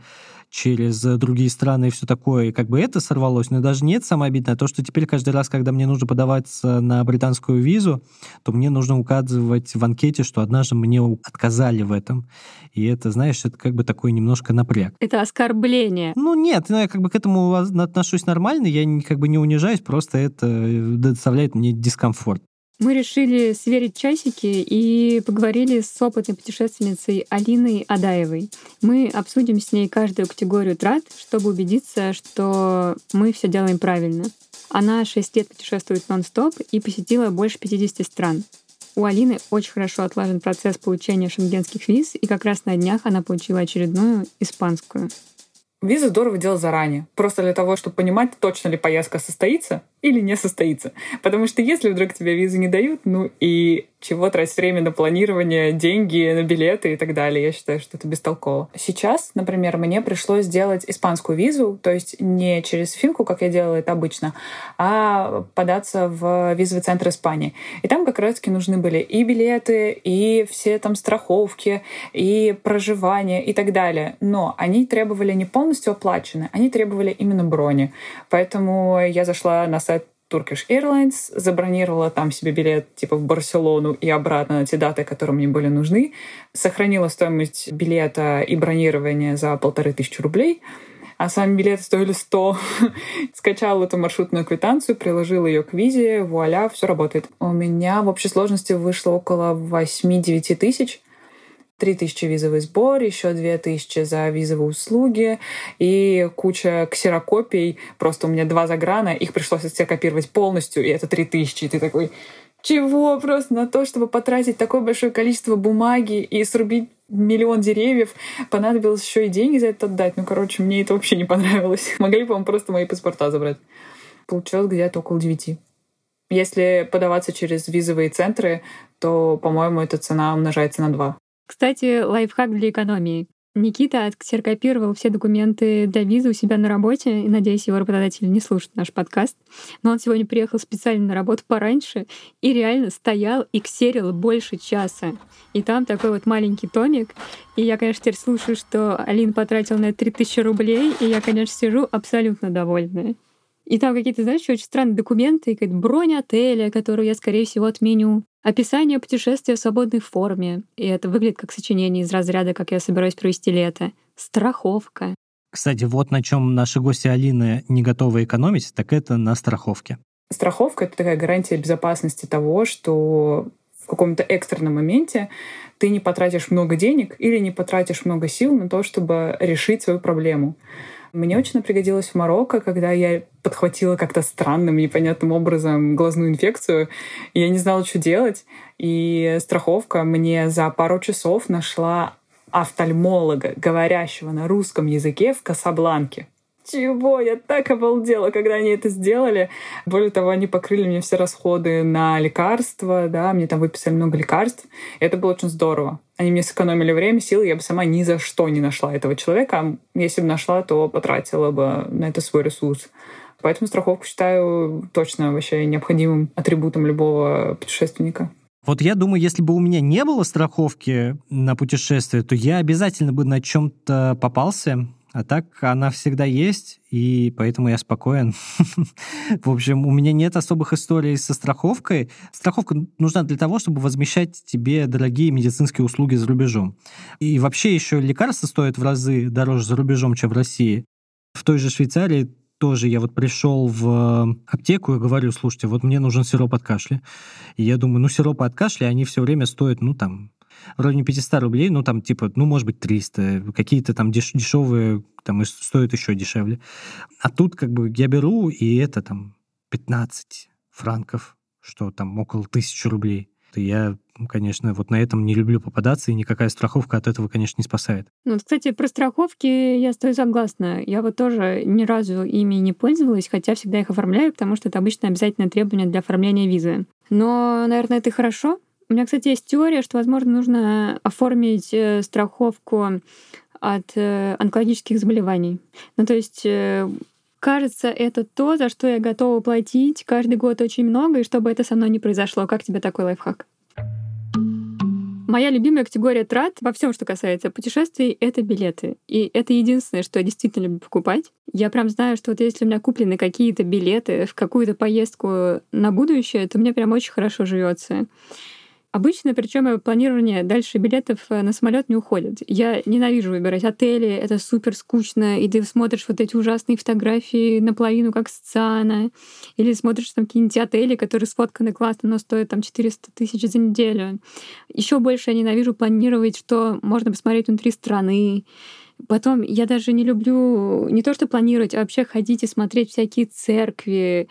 через э, другие страны и все такое, и как бы это сорвалось, но даже нет самое обидное, то, что теперь каждый раз, когда мне нужно подаваться на британскую визу, то мне нужно указывать в анкете, что однажды мне отказали в этом. И это, знаешь, это как бы такой немножко напряг. Это оскорбление. Ну нет, ну, я как бы к этому отношусь нормально, я как бы не унижаюсь, просто это э, доставляет мне дискомфорт. Мы решили сверить часики и поговорили с опытной путешественницей Алиной Адаевой. Мы обсудим с ней каждую категорию трат, чтобы убедиться, что мы все делаем правильно. Она 6 лет путешествует нон-стоп и посетила больше 50 стран. У Алины очень хорошо отлажен процесс получения шенгенских виз, и как раз на днях она получила очередную испанскую. Визу здорово делать заранее, просто для того, чтобы понимать, точно ли поездка состоится или не состоится. Потому что если вдруг тебе визу не дают, ну и чего тратить время на планирование, деньги, на билеты и так далее. Я считаю, что это бестолково. Сейчас, например, мне пришлось сделать испанскую визу, то есть не через финку, как я делала это обычно, а податься в визовый центр Испании. И там как раз-таки нужны были и билеты, и все там страховки, и проживание и так далее. Но они требовали не полностью оплачены, они требовали именно брони. Поэтому я зашла на сайт Turkish Airlines, забронировала там себе билет типа в Барселону и обратно на те даты, которые мне были нужны, сохранила стоимость билета и бронирования за полторы тысячи рублей, а сами билеты стоили 100. Скачала эту маршрутную квитанцию, приложила ее к визе, вуаля, все работает. У меня в общей сложности вышло около 8-9 тысяч. 3 тысячи визовый сбор, еще 2 тысячи за визовые услуги и куча ксерокопий. Просто у меня два заграна, их пришлось все копировать полностью, и это 3 тысячи. И ты такой, чего просто на то, чтобы потратить такое большое количество бумаги и срубить миллион деревьев, понадобилось еще и деньги за это отдать. Ну, короче, мне это вообще не понравилось. Могли бы вам просто мои паспорта забрать. Получилось где-то около девяти. Если подаваться через визовые центры, то, по-моему, эта цена умножается на два. Кстати, лайфхак для экономии. Никита отксеркопировал все документы для визы у себя на работе, и, надеюсь, его работодатель не слушает наш подкаст. Но он сегодня приехал специально на работу пораньше и реально стоял и ксерил больше часа. И там такой вот маленький томик. И я, конечно, теперь слушаю, что Алина потратила на это 3000 рублей, и я, конечно, сижу абсолютно довольная. И там какие-то, знаешь, очень странные документы, какая-то бронь отеля, которую я, скорее всего, отменю. Описание путешествия в свободной форме. И это выглядит как сочинение из разряда, как я собираюсь провести лето. Страховка. Кстати, вот на чем наши гости Алины не готовы экономить, так это на страховке. Страховка — это такая гарантия безопасности того, что в каком-то экстренном моменте ты не потратишь много денег или не потратишь много сил на то, чтобы решить свою проблему. Мне очень пригодилось в Марокко, когда я подхватила как-то странным, непонятным образом глазную инфекцию. Я не знала, что делать. И страховка мне за пару часов нашла офтальмолога, говорящего на русском языке в Касабланке. Чего? Я так обалдела, когда они это сделали. Более того, они покрыли мне все расходы на лекарства, да, мне там выписали много лекарств. Это было очень здорово. Они мне сэкономили время, силы, я бы сама ни за что не нашла этого человека. А если бы нашла, то потратила бы на это свой ресурс. Поэтому страховку считаю точно вообще необходимым атрибутом любого путешественника. Вот я думаю, если бы у меня не было страховки на путешествие, то я обязательно бы на чем-то попался. А так она всегда есть, и поэтому я спокоен. В общем, у меня нет особых историй со страховкой. Страховка нужна для того, чтобы возмещать тебе дорогие медицинские услуги за рубежом. И вообще еще лекарства стоят в разы дороже за рубежом, чем в России. В той же Швейцарии тоже я вот пришел в аптеку и говорю, слушайте, вот мне нужен сироп от кашля. И я думаю, ну, сиропы от кашля, они все время стоят, ну, там, в районе 500 рублей, ну, там, типа, ну, может быть, 300. Какие-то там деш- дешевые, там, стоят еще дешевле. А тут, как бы, я беру, и это, там, 15 франков, что там около тысячи рублей. И я конечно, вот на этом не люблю попадаться, и никакая страховка от этого, конечно, не спасает. Ну, кстати, про страховки я стою согласна. Я вот тоже ни разу ими не пользовалась, хотя всегда их оформляю, потому что это обычно обязательное требование для оформления визы. Но, наверное, это хорошо. У меня, кстати, есть теория, что, возможно, нужно оформить э, страховку от э, онкологических заболеваний. Ну, то есть э, кажется, это то, за что я готова платить каждый год очень много, и чтобы это со мной не произошло. Как тебе такой лайфхак? Моя любимая категория трат во всем, что касается путешествий, это билеты. И это единственное, что я действительно люблю покупать. Я прям знаю, что вот если у меня куплены какие-то билеты в какую-то поездку на будущее, то мне прям очень хорошо живется. Обычно, причем планирование дальше билетов э, на самолет не уходит. Я ненавижу выбирать отели, это супер скучно, и ты смотришь вот эти ужасные фотографии наполовину как сцена, или смотришь там какие-нибудь отели, которые сфотканы классно, но стоят там 400 тысяч за неделю. Еще больше я ненавижу планировать, что можно посмотреть внутри страны. Потом я даже не люблю не то, что планировать, а вообще ходить и смотреть всякие церкви.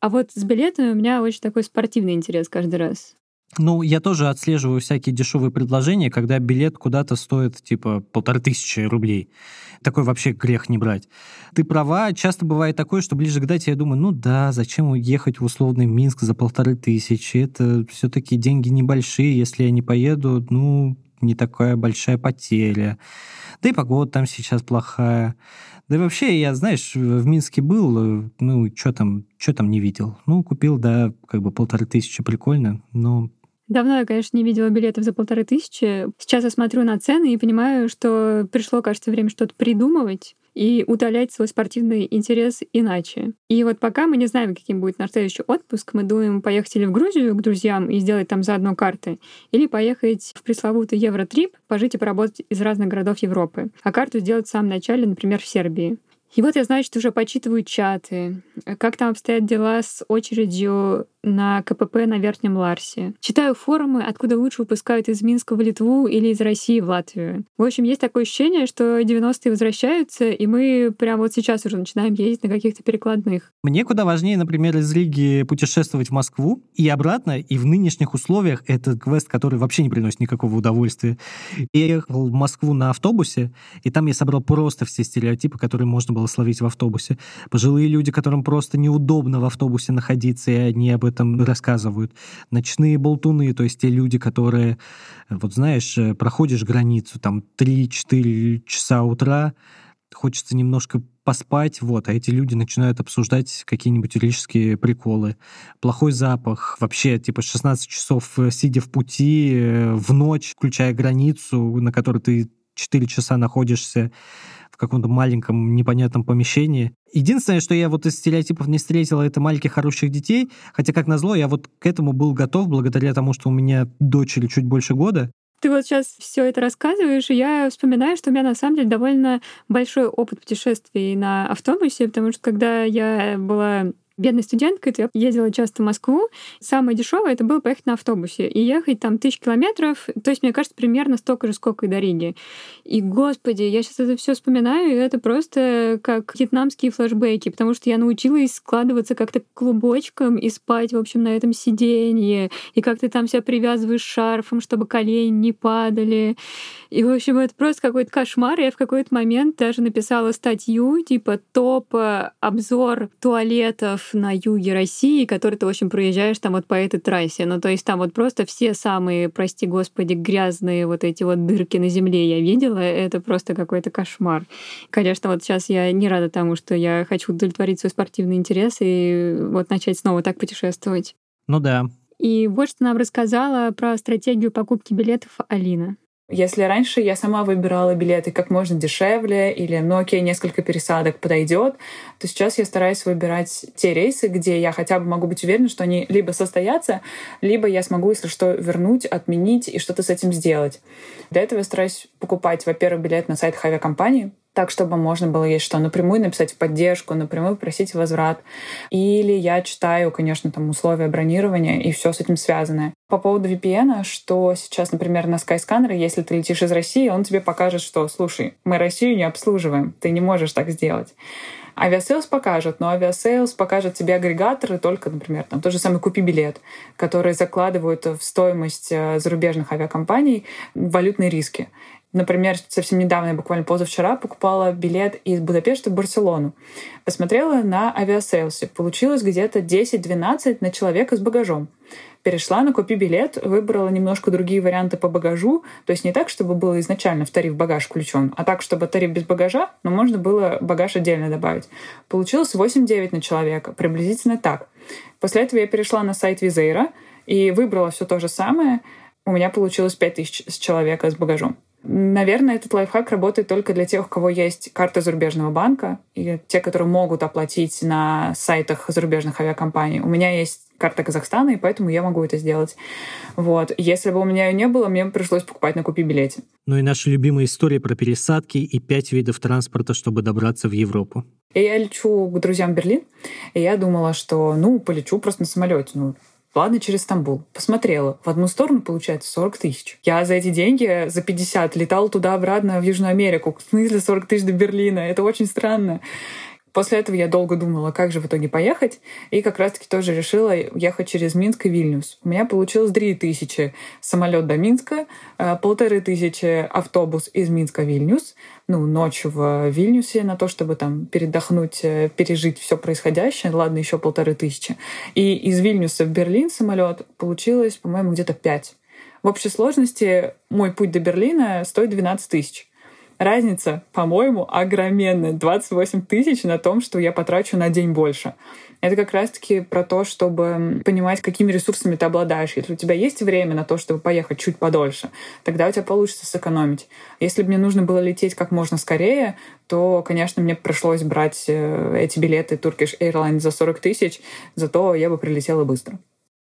А вот с билетами у меня очень такой спортивный интерес каждый раз. Ну, я тоже отслеживаю всякие дешевые предложения, когда билет куда-то стоит типа полторы тысячи рублей. Такой вообще грех не брать. Ты права, часто бывает такое, что ближе к дате я думаю, ну да, зачем ехать в условный Минск за полторы тысячи? Это все-таки деньги небольшие, если я не поеду, ну, не такая большая потеря. Да и погода там сейчас плохая. Да и вообще, я, знаешь, в Минске был, ну, что там, что там не видел. Ну, купил, да, как бы полторы тысячи, прикольно, но Давно я, конечно, не видела билетов за полторы тысячи. Сейчас я смотрю на цены и понимаю, что пришло, кажется, время что-то придумывать и утолять свой спортивный интерес иначе. И вот пока мы не знаем, каким будет наш следующий отпуск, мы думаем поехать или в Грузию к друзьям и сделать там заодно карты, или поехать в пресловутый Евротрип, пожить и поработать из разных городов Европы, а карту сделать в самом начале, например, в Сербии. И вот я, значит, уже почитываю чаты, как там обстоят дела с очередью на КПП на Верхнем Ларсе. Читаю форумы, откуда лучше выпускают из Минска в Литву или из России в Латвию. В общем, есть такое ощущение, что 90-е возвращаются, и мы прямо вот сейчас уже начинаем ездить на каких-то перекладных. Мне куда важнее, например, из Риги путешествовать в Москву и обратно, и в нынешних условиях это квест, который вообще не приносит никакого удовольствия. Я ехал в Москву на автобусе, и там я собрал просто все стереотипы, которые можно было словить в автобусе. Пожилые люди, которым просто неудобно в автобусе находиться, и они об этом этом рассказывают. Ночные болтуны, то есть те люди, которые, вот знаешь, э, проходишь границу, там 3-4 часа утра, хочется немножко поспать, вот, а эти люди начинают обсуждать какие-нибудь юридические приколы. Плохой запах, вообще, типа, 16 часов э, сидя в пути, э, в ночь, включая границу, на которой ты 4 часа находишься, в каком-то маленьком непонятном помещении. Единственное, что я вот из стереотипов не встретила, это маленьких хороших детей. Хотя, как назло, я вот к этому был готов благодаря тому, что у меня дочери чуть больше года. Ты вот сейчас все это рассказываешь, и я вспоминаю, что у меня на самом деле довольно большой опыт путешествий на автобусе, потому что когда я была бедной студенткой, то я ездила часто в Москву. Самое дешевое это было поехать на автобусе и ехать там тысяч километров. То есть, мне кажется, примерно столько же, сколько и до Риги. И, господи, я сейчас это все вспоминаю, и это просто как вьетнамские флешбеки, потому что я научилась складываться как-то клубочком и спать, в общем, на этом сиденье, и как ты там себя привязываешь шарфом, чтобы колени не падали. И, в общем, это просто какой-то кошмар. Я в какой-то момент даже написала статью, типа топ-обзор туалетов на юге России, который ты, в общем, проезжаешь там вот по этой трассе. Ну, то есть там вот просто все самые, прости господи, грязные вот эти вот дырки на земле я видела. Это просто какой-то кошмар. Конечно, вот сейчас я не рада тому, что я хочу удовлетворить свой спортивный интерес и вот начать снова так путешествовать. Ну да. И вот что нам рассказала про стратегию покупки билетов Алина. Если раньше я сама выбирала билеты как можно дешевле или, ну окей, несколько пересадок подойдет, то сейчас я стараюсь выбирать те рейсы, где я хотя бы могу быть уверена, что они либо состоятся, либо я смогу, если что, вернуть, отменить и что-то с этим сделать. Для этого я стараюсь покупать, во-первых, билет на сайте авиакомпании, так, чтобы можно было есть что напрямую написать в поддержку, напрямую просить возврат. Или я читаю, конечно, там условия бронирования и все с этим связанное. По поводу VPN, что сейчас, например, на Skyscanner, если ты летишь из России, он тебе покажет, что, слушай, мы Россию не обслуживаем, ты не можешь так сделать. Aviasales покажет, но Aviasales покажет тебе агрегаторы только, например, там тот же самый «Купи билет», которые закладывают в стоимость э, зарубежных авиакомпаний валютные риски. Например, совсем недавно, я буквально позавчера, покупала билет из Будапешта в Барселону. Посмотрела на Aviasales е. Получилось где-то 10-12 на человека с багажом. Перешла на «Купи билет», выбрала немножко другие варианты по багажу. То есть не так, чтобы было изначально в тариф багаж включен, а так, чтобы тариф без багажа, но можно было багаж отдельно добавить. Получилось 8-9 на человека. Приблизительно так. После этого я перешла на сайт Визейра и выбрала все то же самое. У меня получилось 5000 с человека с багажом. Наверное, этот лайфхак работает только для тех, у кого есть карта зарубежного банка и те, которые могут оплатить на сайтах зарубежных авиакомпаний. У меня есть карта Казахстана, и поэтому я могу это сделать. Вот. Если бы у меня ее не было, мне бы пришлось покупать на купи билете. Ну и наши любимые истории про пересадки и пять видов транспорта, чтобы добраться в Европу. И я лечу к друзьям в Берлин, и я думала, что, ну, полечу просто на самолете. Ну, Ладно, через Стамбул. Посмотрела. В одну сторону получается 40 тысяч. Я за эти деньги, за 50, летала туда-обратно в Южную Америку. В смысле 40 тысяч до Берлина? Это очень странно. После этого я долго думала, как же в итоге поехать, и как раз-таки тоже решила ехать через Минск и Вильнюс. У меня получилось 3000 самолет до Минска, э, полторы тысячи автобус из Минска в Вильнюс, ну, ночью в Вильнюсе на то, чтобы там передохнуть, э, пережить все происходящее, ладно, еще полторы тысячи. И из Вильнюса в Берлин самолет получилось, по-моему, где-то 5. В общей сложности мой путь до Берлина стоит 12 тысяч. Разница, по-моему, огроменная. 28 тысяч на том, что я потрачу на день больше. Это как раз-таки про то, чтобы понимать, какими ресурсами ты обладаешь. Если у тебя есть время на то, чтобы поехать чуть подольше, тогда у тебя получится сэкономить. Если бы мне нужно было лететь как можно скорее, то, конечно, мне пришлось брать э, эти билеты Turkish Airlines за 40 тысяч, зато я бы прилетела быстро.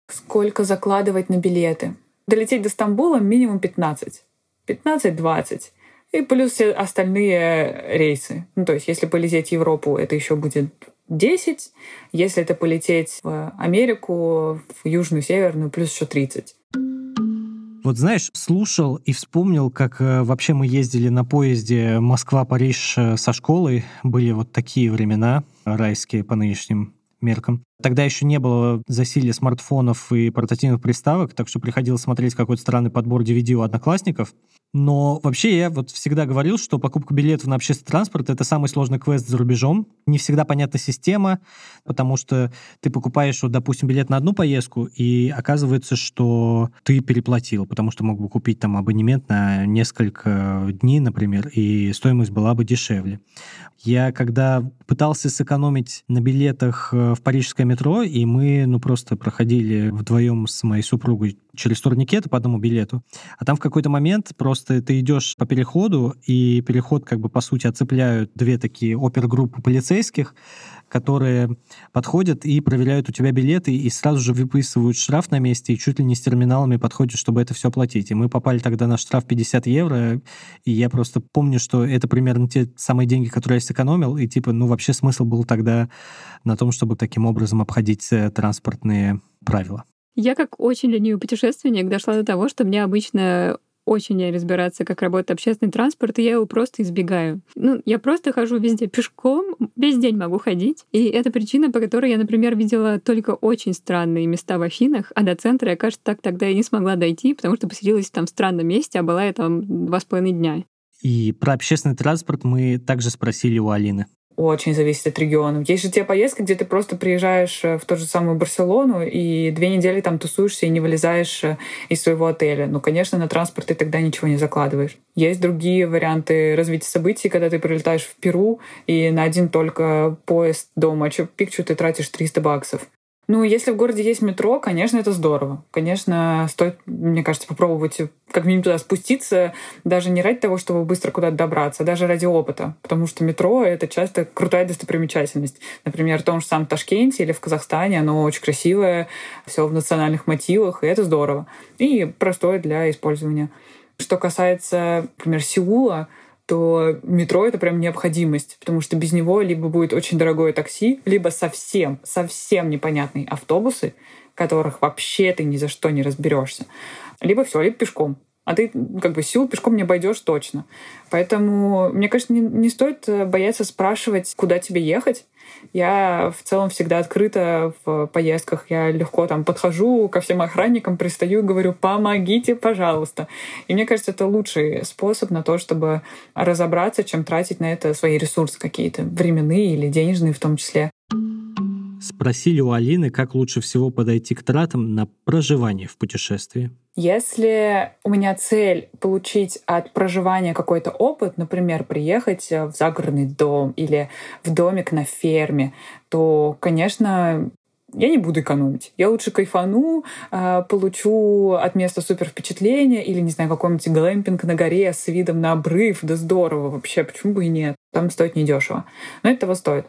Сколько закладывать на билеты? Долететь до Стамбула минимум 15. 15-20. И плюс все остальные рейсы. Ну, то есть, если полететь в Европу, это еще будет 10. Если это полететь в Америку, в Южную, Северную, плюс еще 30. Вот знаешь, слушал и вспомнил, как э, вообще мы ездили на поезде Москва-Париж э, со школой. Были вот такие времена райские по нынешним меркам. Тогда еще не было засилия смартфонов и портативных приставок, так что приходилось смотреть какой-то странный подбор DVD у одноклассников. Но вообще я вот всегда говорил, что покупка билетов на общественный транспорт — это самый сложный квест за рубежом. Не всегда понятна система, потому что ты покупаешь, вот, допустим, билет на одну поездку, и оказывается, что ты переплатил, потому что мог бы купить там абонемент на несколько дней, например, и стоимость была бы дешевле. Я когда пытался сэкономить на билетах э, в парижское метро, и мы, ну, просто проходили вдвоем с моей супругой через турникеты по одному билету, а там в какой-то момент просто ты идешь по переходу, и переход как бы по сути оцепляют две такие опергруппы полицейских, которые подходят и проверяют у тебя билеты и сразу же выписывают штраф на месте и чуть ли не с терминалами подходят, чтобы это все оплатить. И мы попали тогда на штраф 50 евро, и я просто помню, что это примерно те самые деньги, которые я сэкономил, и типа, ну вообще смысл был тогда на том, чтобы таким образом обходить э, транспортные правила. Я как очень ленивый путешественник дошла до того, что мне обычно очень не разбираться, как работает общественный транспорт, и я его просто избегаю. Ну, я просто хожу везде пешком, весь день могу ходить. И это причина, по которой я, например, видела только очень странные места в Афинах, а до центра я, кажется, так тогда и не смогла дойти, потому что поселилась там в странном месте, а была я там два с половиной дня. И про общественный транспорт мы также спросили у Алины очень зависит от региона. Есть же те поездки, где ты просто приезжаешь э, в ту же самую Барселону и две недели там тусуешься и не вылезаешь э, из своего отеля. Ну, конечно, на транспорт ты тогда ничего не закладываешь. Есть другие варианты развития событий, когда ты прилетаешь в Перу и на один только поезд до Мачу-Пикчу ты тратишь 300 баксов. Ну, если в городе есть метро, конечно, это здорово. Конечно, стоит, мне кажется, попробовать как минимум туда спуститься, даже не ради того, чтобы быстро куда-то добраться, а даже ради опыта. Потому что метро — это часто крутая достопримечательность. Например, в том же самом Ташкенте или в Казахстане оно очень красивое, все в национальных мотивах, и это здорово. И простое для использования. Что касается, например, Сеула, то метро — это прям необходимость, потому что без него либо будет очень дорогое такси, либо совсем, совсем непонятные автобусы, которых вообще ты ни за что не разберешься. Либо все, либо пешком. А ты как бы сил пешком не обойдешь точно. Поэтому, мне кажется, не, не стоит бояться спрашивать, куда тебе ехать. Я в целом всегда открыта в поездках. Я легко там подхожу ко всем охранникам, пристаю и говорю, помогите, пожалуйста. И мне кажется, это лучший способ на то, чтобы разобраться, чем тратить на это свои ресурсы какие-то, временные или денежные в том числе. Спросили у Алины, как лучше всего подойти к тратам на проживание в путешествии. Если у меня цель получить от проживания какой-то опыт, например, приехать в загородный дом или в домик на ферме, то, конечно, я не буду экономить. Я лучше кайфану, а, получу от места супер впечатление или, не знаю, какой-нибудь глэмпинг на горе с видом на обрыв. Да здорово вообще, почему бы и нет. Там стоит недешево. Но это того стоит.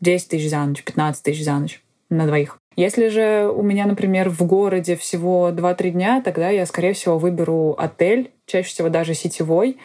10 тысяч за ночь, 15 тысяч за ночь на двоих. Если же у меня, например, в городе всего 2-3 дня, тогда я, скорее всего, выберу отель, чаще всего даже сетевой,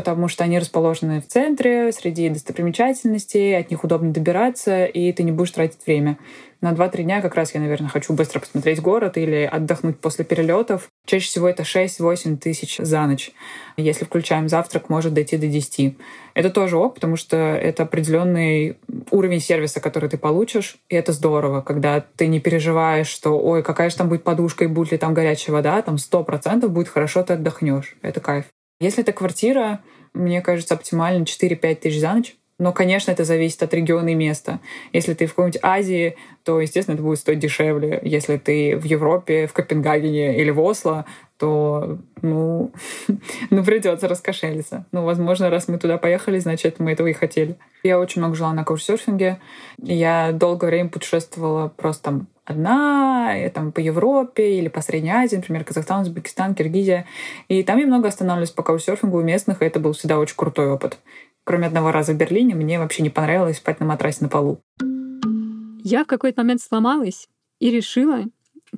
потому что они расположены в центре, среди достопримечательностей, от них удобно добираться, и ты не будешь тратить время. На 2-3 дня как раз я, наверное, хочу быстро посмотреть город или отдохнуть после перелетов. Чаще всего это 6-8 тысяч за ночь. Если включаем завтрак, может дойти до 10. Это тоже ок, потому что это определенный уровень сервиса, который ты получишь, и это здорово, когда ты не переживаешь, что ой, какая же там будет подушка и будет ли там горячая вода, там 100% будет хорошо, ты отдохнешь. Это кайф. Если это квартира, мне кажется, оптимально 4-5 тысяч за ночь. Но, конечно, это зависит от региона и места. Если ты в какой-нибудь Азии, то, естественно, это будет стоить дешевле. Если ты в Европе, в Копенгагене или в Осло, то, ну, ну придется раскошелиться. Ну, возможно, раз мы туда поехали, значит, мы этого и хотели. Я очень много жила на каучсерфинге. Я долгое время путешествовала просто там одна, и, там по Европе или по Средней Азии, например, Казахстан, Узбекистан, Киргизия. И там я много останавливалась по каучсерфингу у местных, и это был всегда очень крутой опыт. Кроме одного раза в Берлине, мне вообще не понравилось спать на матрасе на полу. Я в какой-то момент сломалась и решила,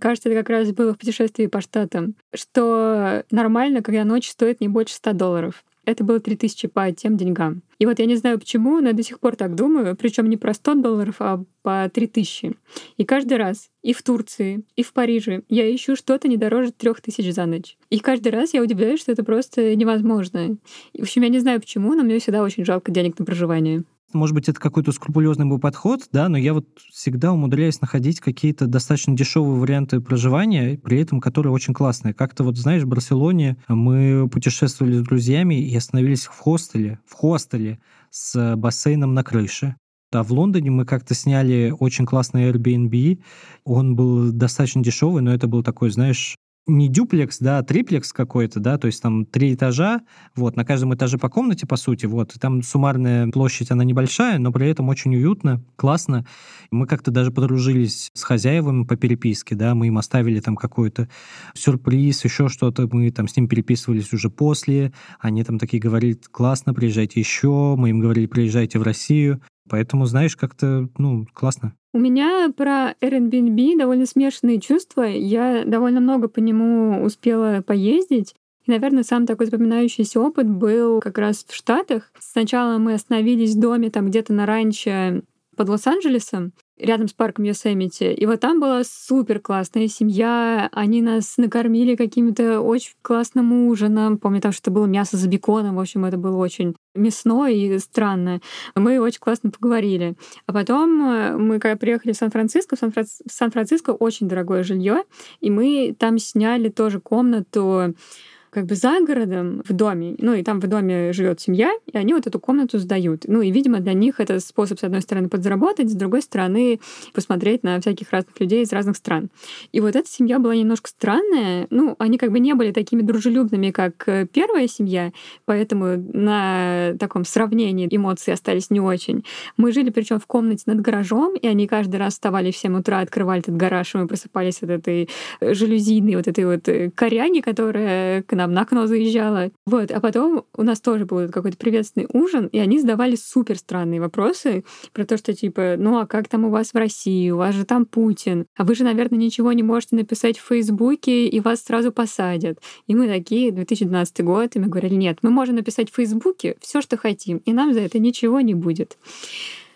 кажется, это как раз было в путешествии по Штатам, что нормально, когда ночь стоит не больше 100 долларов. Это было 3000 по тем деньгам. И вот я не знаю почему, но я до сих пор так думаю, причем не про 100 долларов, а по 3000. И каждый раз, и в Турции, и в Париже, я ищу что-то не дороже 3000 за ночь. И каждый раз я удивляюсь, что это просто невозможно. В общем, я не знаю почему, но мне всегда очень жалко денег на проживание. Может быть, это какой-то скрупулезный был подход, да, но я вот всегда умудряюсь находить какие-то достаточно дешевые варианты проживания, при этом которые очень классные. Как-то вот, знаешь, в Барселоне мы путешествовали с друзьями и остановились в хостеле, в хостеле с бассейном на крыше. А в Лондоне мы как-то сняли очень классный Airbnb. Он был достаточно дешевый, но это был такой, знаешь, не дюплекс, да, а триплекс какой-то, да, то есть там три этажа, вот, на каждом этаже по комнате, по сути, вот, там суммарная площадь, она небольшая, но при этом очень уютно, классно. Мы как-то даже подружились с хозяевами по переписке, да, мы им оставили там какой-то сюрприз, еще что-то, мы там с ним переписывались уже после, они там такие говорили, классно, приезжайте еще, мы им говорили, приезжайте в Россию, Поэтому, знаешь, как-то, ну, классно. У меня про Airbnb довольно смешанные чувства. Я довольно много по нему успела поездить. И, наверное, сам такой запоминающийся опыт был как раз в Штатах. Сначала мы остановились в доме там где-то на ранче под Лос-Анджелесом, рядом с парком Йосемити. И вот там была супер классная семья. Они нас накормили каким-то очень классным ужином. Помню, там что было мясо с беконом. В общем, это было очень мясное и странное. Мы очень классно поговорили. А потом э, мы, когда приехали в Сан-Франциско, в Сан-Франциско очень дорогое жилье, и мы там сняли тоже комнату как бы за городом в доме, ну и там в доме живет семья, и они вот эту комнату сдают. Ну и, видимо, для них это способ, с одной стороны, подзаработать, с другой стороны, посмотреть на всяких разных людей из разных стран. И вот эта семья была немножко странная. Ну, они как бы не были такими дружелюбными, как э, первая семья, поэтому на таком сравнении эмоции остались не очень. Мы жили причем в комнате над гаражом, и они каждый раз вставали в 7 утра, открывали этот гараж, и мы просыпались от этой э, жалюзийной вот этой вот э, коряги, которая к нам нам на окно заезжала. Вот, а потом у нас тоже был какой-то приветственный ужин, и они задавали супер странные вопросы про то, что типа, ну а как там у вас в России, у вас же там Путин, а вы же, наверное, ничего не можете написать в Фейсбуке, и вас сразу посадят. И мы такие, 2012 год, и мы говорили, нет, мы можем написать в Фейсбуке все, что хотим, и нам за это ничего не будет.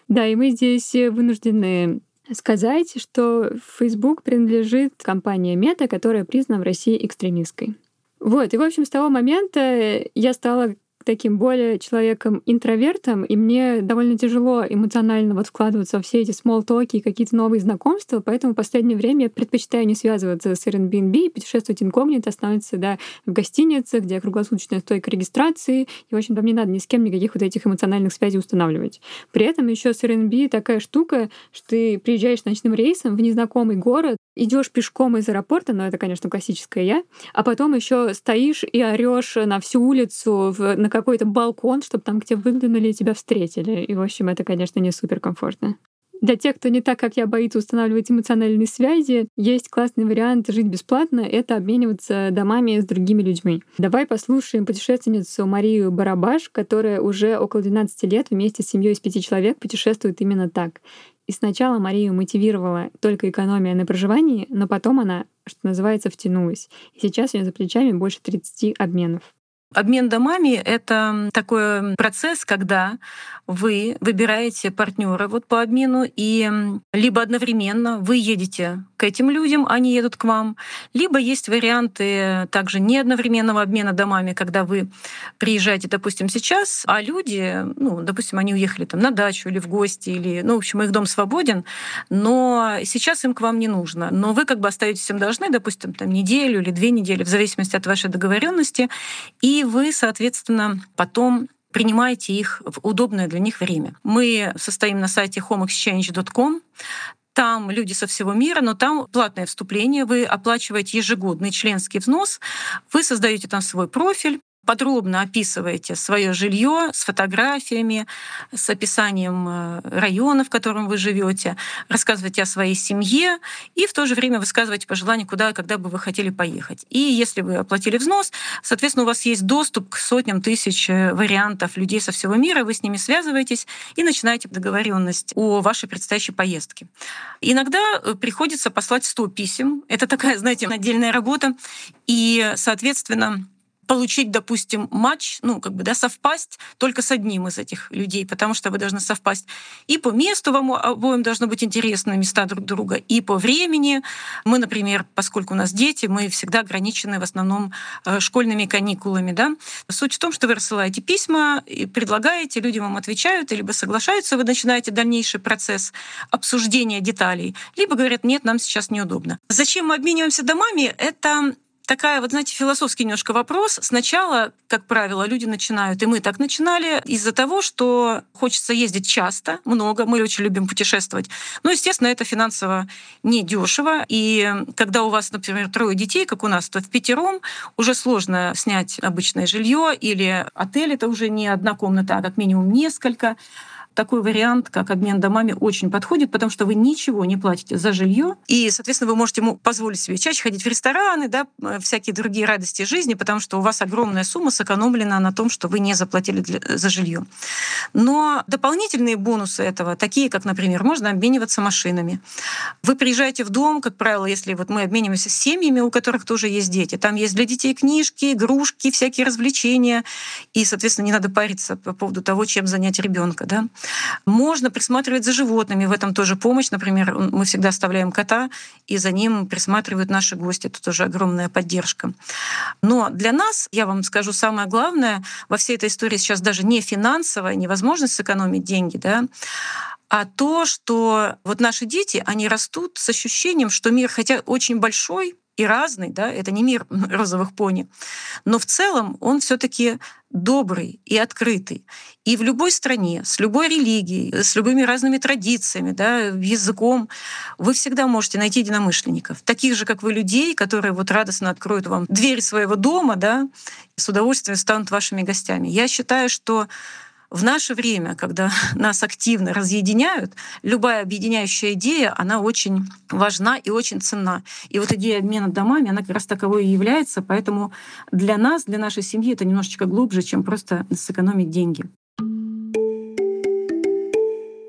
Да, и мы здесь вынуждены сказать, что Facebook принадлежит компании Мета, которая признана в России экстремистской. Вот, и, в общем, с того момента я стала таким более человеком-интровертом, и мне довольно тяжело эмоционально вот вкладываться во все эти смолтоки и какие-то новые знакомства, поэтому в последнее время я предпочитаю не связываться с Airbnb, путешествовать инкогнито, оставаться всегда в гостинице, где круглосуточная стойка регистрации, и, в общем, там не надо ни с кем никаких вот этих эмоциональных связей устанавливать. При этом еще с Airbnb такая штука, что ты приезжаешь ночным рейсом в незнакомый город, идешь пешком из аэропорта, но это, конечно, классическая я, а потом еще стоишь и орешь на всю улицу, в, на какой-то балкон, чтобы там к тебе выглянули и тебя встретили. И, в общем, это, конечно, не супер комфортно. Для тех, кто не так, как я, боится устанавливать эмоциональные связи, есть классный вариант жить бесплатно — это обмениваться домами с другими людьми. Давай послушаем путешественницу Марию Барабаш, которая уже около 12 лет вместе с семьей из пяти человек путешествует именно так. И сначала Марию мотивировала только экономия на проживании, но потом она, что называется, втянулась. И сейчас у нее за плечами больше 30 обменов. Обмен домами — это такой процесс, когда вы выбираете партнера вот по обмену, и либо одновременно вы едете к этим людям, они едут к вам, либо есть варианты также не одновременного обмена домами, когда вы приезжаете, допустим, сейчас, а люди, ну, допустим, они уехали там на дачу или в гости, или, ну, в общем, их дом свободен, но сейчас им к вам не нужно. Но вы как бы остаетесь им должны, допустим, там неделю или две недели, в зависимости от вашей договоренности, и вы, соответственно, потом принимаете их в удобное для них время. Мы состоим на сайте homeexchange.com. Там люди со всего мира, но там платное вступление. Вы оплачиваете ежегодный членский взнос, вы создаете там свой профиль, подробно описываете свое жилье с фотографиями, с описанием э, района, в котором вы живете, рассказываете о своей семье и в то же время высказываете пожелания, куда и когда бы вы хотели поехать. И если вы оплатили взнос, соответственно, у вас есть доступ к сотням тысяч э, вариантов людей со всего мира, вы с ними связываетесь и начинаете договоренность о вашей предстоящей поездке. Иногда э, приходится послать 100 писем. Это такая, знаете, отдельная работа. И, соответственно, получить, допустим, матч, ну, как бы, да, совпасть только с одним из этих людей, потому что вы должны совпасть и по месту вам обоим должно быть интересны места друг друга, и по времени. Мы, например, поскольку у нас дети, мы всегда ограничены в основном э, школьными каникулами, да. Суть в том, что вы рассылаете письма, и предлагаете, люди вам отвечают, либо соглашаются, вы начинаете дальнейший процесс обсуждения деталей, либо говорят, нет, нам сейчас неудобно. Зачем мы обмениваемся домами? Это такая, вот знаете, философский немножко вопрос. Сначала, как правило, люди начинают, и мы так начинали, из-за того, что хочется ездить часто, много, мы очень любим путешествовать. Но, естественно, это финансово недешево. И когда у вас, например, трое детей, как у нас, то в пятером уже сложно снять обычное жилье или отель, это уже не одна комната, а как минимум несколько. Такой вариант, как обмен домами, очень подходит, потому что вы ничего не платите за жилье, и, соответственно, вы можете ему позволить себе чаще ходить в рестораны, да, э, всякие другие радости жизни, потому что у вас огромная сумма сэкономлена на том, что вы не заплатили для, за жилье. Но дополнительные бонусы этого, такие как, например, можно обмениваться машинами. Вы приезжаете в дом, как правило, если вот мы обмениваемся с семьями, у которых тоже есть дети, там есть для детей книжки, игрушки, всякие развлечения, и, соответственно, не надо париться по поводу того, чем занять ребенка. Да? Можно присматривать за животными, в этом тоже помощь. Например, мы всегда оставляем кота, и за ним присматривают наши гости. Это тоже огромная поддержка. Но для нас, я вам скажу, самое главное во всей этой истории сейчас даже не финансовая, не возможность сэкономить деньги, да, а то, что вот наши дети, они растут с ощущением, что мир, хотя очень большой, и разный, да, это не мир розовых пони, но в целом он все таки добрый и открытый. И в любой стране, с любой религией, с любыми разными традициями, да, языком, вы всегда можете найти единомышленников, таких же, как вы, людей, которые вот радостно откроют вам дверь своего дома, да, с удовольствием станут вашими гостями. Я считаю, что в наше время, когда нас активно разъединяют, любая объединяющая идея, она очень важна и очень ценна. И вот идея обмена домами, она как раз таковой и является. Поэтому для нас, для нашей семьи это немножечко глубже, чем просто сэкономить деньги.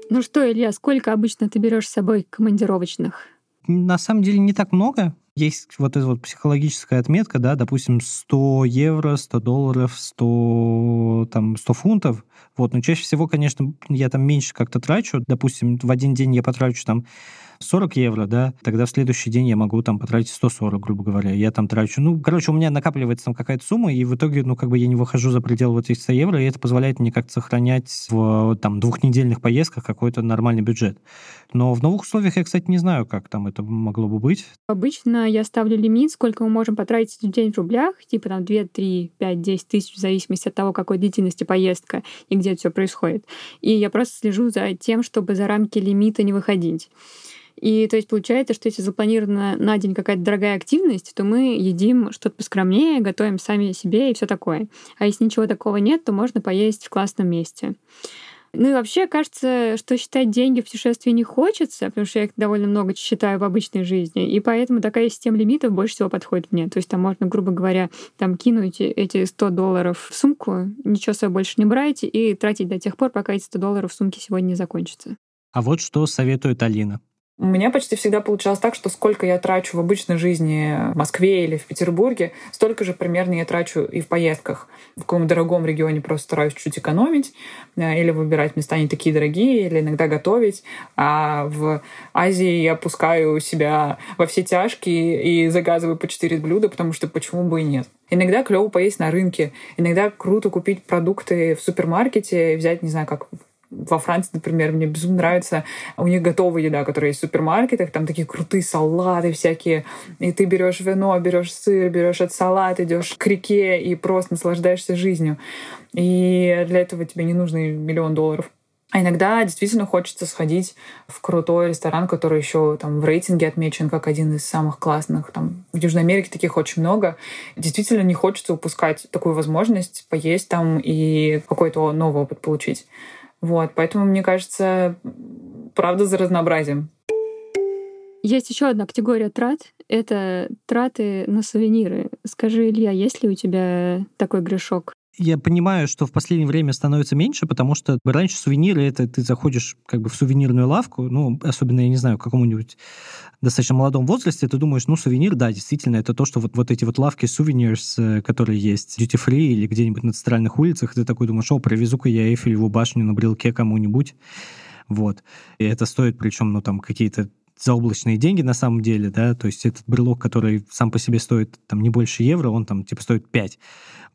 Ну что, Илья, сколько обычно ты берешь с собой командировочных? На самом деле не так много. Есть вот эта вот психологическая отметка, да, допустим, 100 евро, 100 долларов, 100, там, 100 фунтов. Вот, но чаще всего, конечно, я там меньше как-то трачу. Допустим, в один день я потрачу там 40 евро, да, тогда в следующий день я могу там потратить 140, грубо говоря. Я там трачу, ну, короче, у меня накапливается там какая-то сумма, и в итоге, ну, как бы я не выхожу за пределы вот этих 100 евро, и это позволяет мне как-то сохранять в там двухнедельных поездках какой-то нормальный бюджет. Но в новых условиях я, кстати, не знаю, как там это могло бы быть. Обычно я ставлю лимит, сколько мы можем потратить в день в рублях, типа там 2, 3, 5, 10 тысяч, в зависимости от того, какой длительности поездка и где это все происходит. И я просто слежу за тем, чтобы за рамки лимита не выходить. И то есть получается, что если запланирована на день какая-то дорогая активность, то мы едим что-то поскромнее, готовим сами себе и все такое. А если ничего такого нет, то можно поесть в классном месте. Ну и вообще, кажется, что считать деньги в путешествии не хочется, потому что я их довольно много считаю в обычной жизни, и поэтому такая система лимитов больше всего подходит мне. То есть там можно, грубо говоря, там кинуть эти 100 долларов в сумку, ничего с собой больше не брать и тратить до тех пор, пока эти 100 долларов в сумке сегодня не закончатся. А вот что советует Алина. У меня почти всегда получалось так, что сколько я трачу в обычной жизни в Москве или в Петербурге, столько же примерно я трачу и в поездках. В каком дорогом регионе просто стараюсь чуть экономить э, или выбирать места не такие дорогие, или иногда готовить. А в Азии я пускаю себя во все тяжкие и заказываю по 4 блюда, потому что почему бы и нет. Иногда клево поесть на рынке, иногда круто купить продукты в супермаркете и взять, не знаю, как во Франции, например, мне безумно нравится, у них готовая еда, которая есть в супермаркетах, там такие крутые салаты всякие, и ты берешь вино, берешь сыр, берешь этот салат, идешь к реке и просто наслаждаешься жизнью. И для этого тебе не нужно миллион долларов. А иногда действительно хочется сходить в крутой ресторан, который еще там в рейтинге отмечен как один из самых классных. Там в Южной Америке таких очень много. Действительно не хочется упускать такую возможность поесть там и какой-то новый опыт получить. Вот, поэтому, мне кажется, правда за разнообразием. Есть еще одна категория трат. Это траты на сувениры. Скажи, Илья, есть ли у тебя такой грешок? Я понимаю, что в последнее время становится меньше, потому что раньше сувениры это ты заходишь как бы в сувенирную лавку, ну, особенно, я не знаю, в каком-нибудь достаточно молодом возрасте, ты думаешь, ну, сувенир, да, действительно, это то, что вот, вот эти вот лавки сувенирс, э, которые есть duty free или где-нибудь на центральных улицах, ты такой думаешь, о, привезу-ка я Эйфелеву башню на брелке кому-нибудь. Вот. И это стоит, причем, ну, там, какие-то заоблачные деньги на самом деле, да, то есть этот брелок, который сам по себе стоит там не больше евро, он там типа стоит 5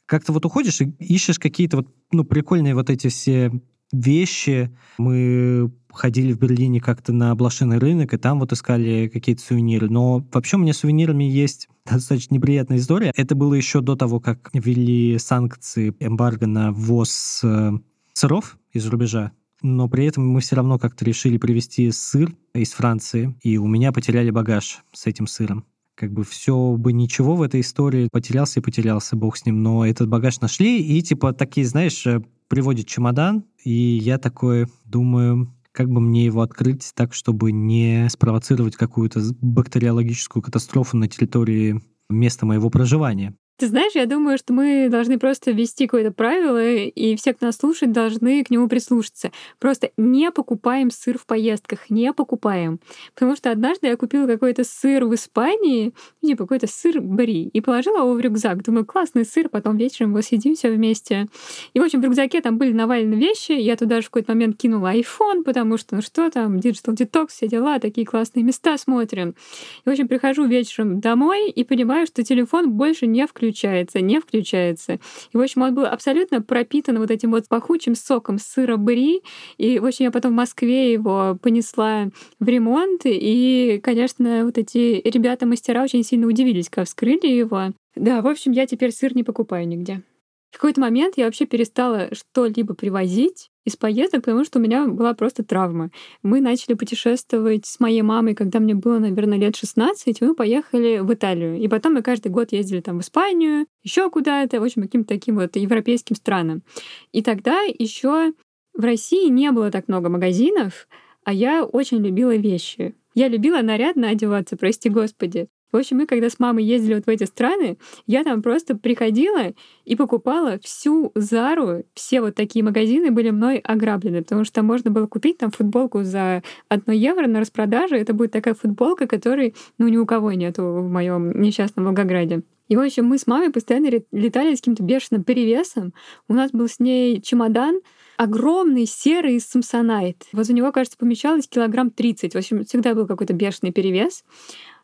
как-то вот уходишь и ищешь какие-то вот, ну, прикольные вот эти все вещи. Мы ходили в Берлине как-то на блошиный рынок, и там вот искали какие-то сувениры. Но вообще у меня с сувенирами есть достаточно неприятная история. Это было еще до того, как ввели санкции, эмбарго на ввоз э, сыров из рубежа. Но при этом мы все равно как-то решили привезти сыр из Франции, и у меня потеряли багаж с этим сыром как бы все бы ничего в этой истории, потерялся и потерялся, бог с ним, но этот багаж нашли, и типа такие, знаешь, э, приводит чемодан, и я такой думаю, как бы мне его открыть так, чтобы не спровоцировать какую-то бактериологическую катастрофу на территории места моего проживания. Ты знаешь, я думаю, что мы должны просто ввести какое-то правило, и все, кто нас слушает, должны к нему прислушаться. Просто не покупаем сыр в поездках, не покупаем. Потому что однажды я купила какой-то сыр в Испании, типа какой-то сыр бри, и положила его в рюкзак. Думаю, классный сыр, потом вечером его съедим все вместе. И, в общем, в рюкзаке там были навалены вещи, я туда же в какой-то момент кинула iPhone, потому что, ну что там, Digital Detox, все дела, такие классные места смотрим. И, в общем, прихожу вечером домой и понимаю, что телефон больше не включен включается, не включается. И, в общем, он был абсолютно пропитан вот этим вот пахучим соком сыра бри. И, в общем, я потом в Москве его понесла в ремонт. И, конечно, вот эти ребята-мастера очень сильно удивились, когда вскрыли его. Да, в общем, я теперь сыр не покупаю нигде. В какой-то момент я вообще перестала что-либо привозить из поездок, потому что у меня была просто травма. Мы начали путешествовать с моей мамой, когда мне было, наверное, лет 16, и мы поехали в Италию. И потом мы каждый год ездили там в Испанию, еще куда-то, в общем, каким-то таким вот европейским странам. И тогда еще в России не было так много магазинов, а я очень любила вещи. Я любила нарядно одеваться, прости господи. В общем, мы когда с мамой ездили вот в эти страны, я там просто приходила и покупала всю Зару. Все вот такие магазины были мной ограблены, потому что можно было купить там футболку за 1 евро на распродаже. Это будет такая футболка, которой ну, ни у кого нету в моем несчастном Волгограде. И, в общем, мы с мамой постоянно летали с каким-то бешеным перевесом. У нас был с ней чемодан, огромный серый самсонайт. Вот у него, кажется, помещалось килограмм 30. В общем, всегда был какой-то бешеный перевес.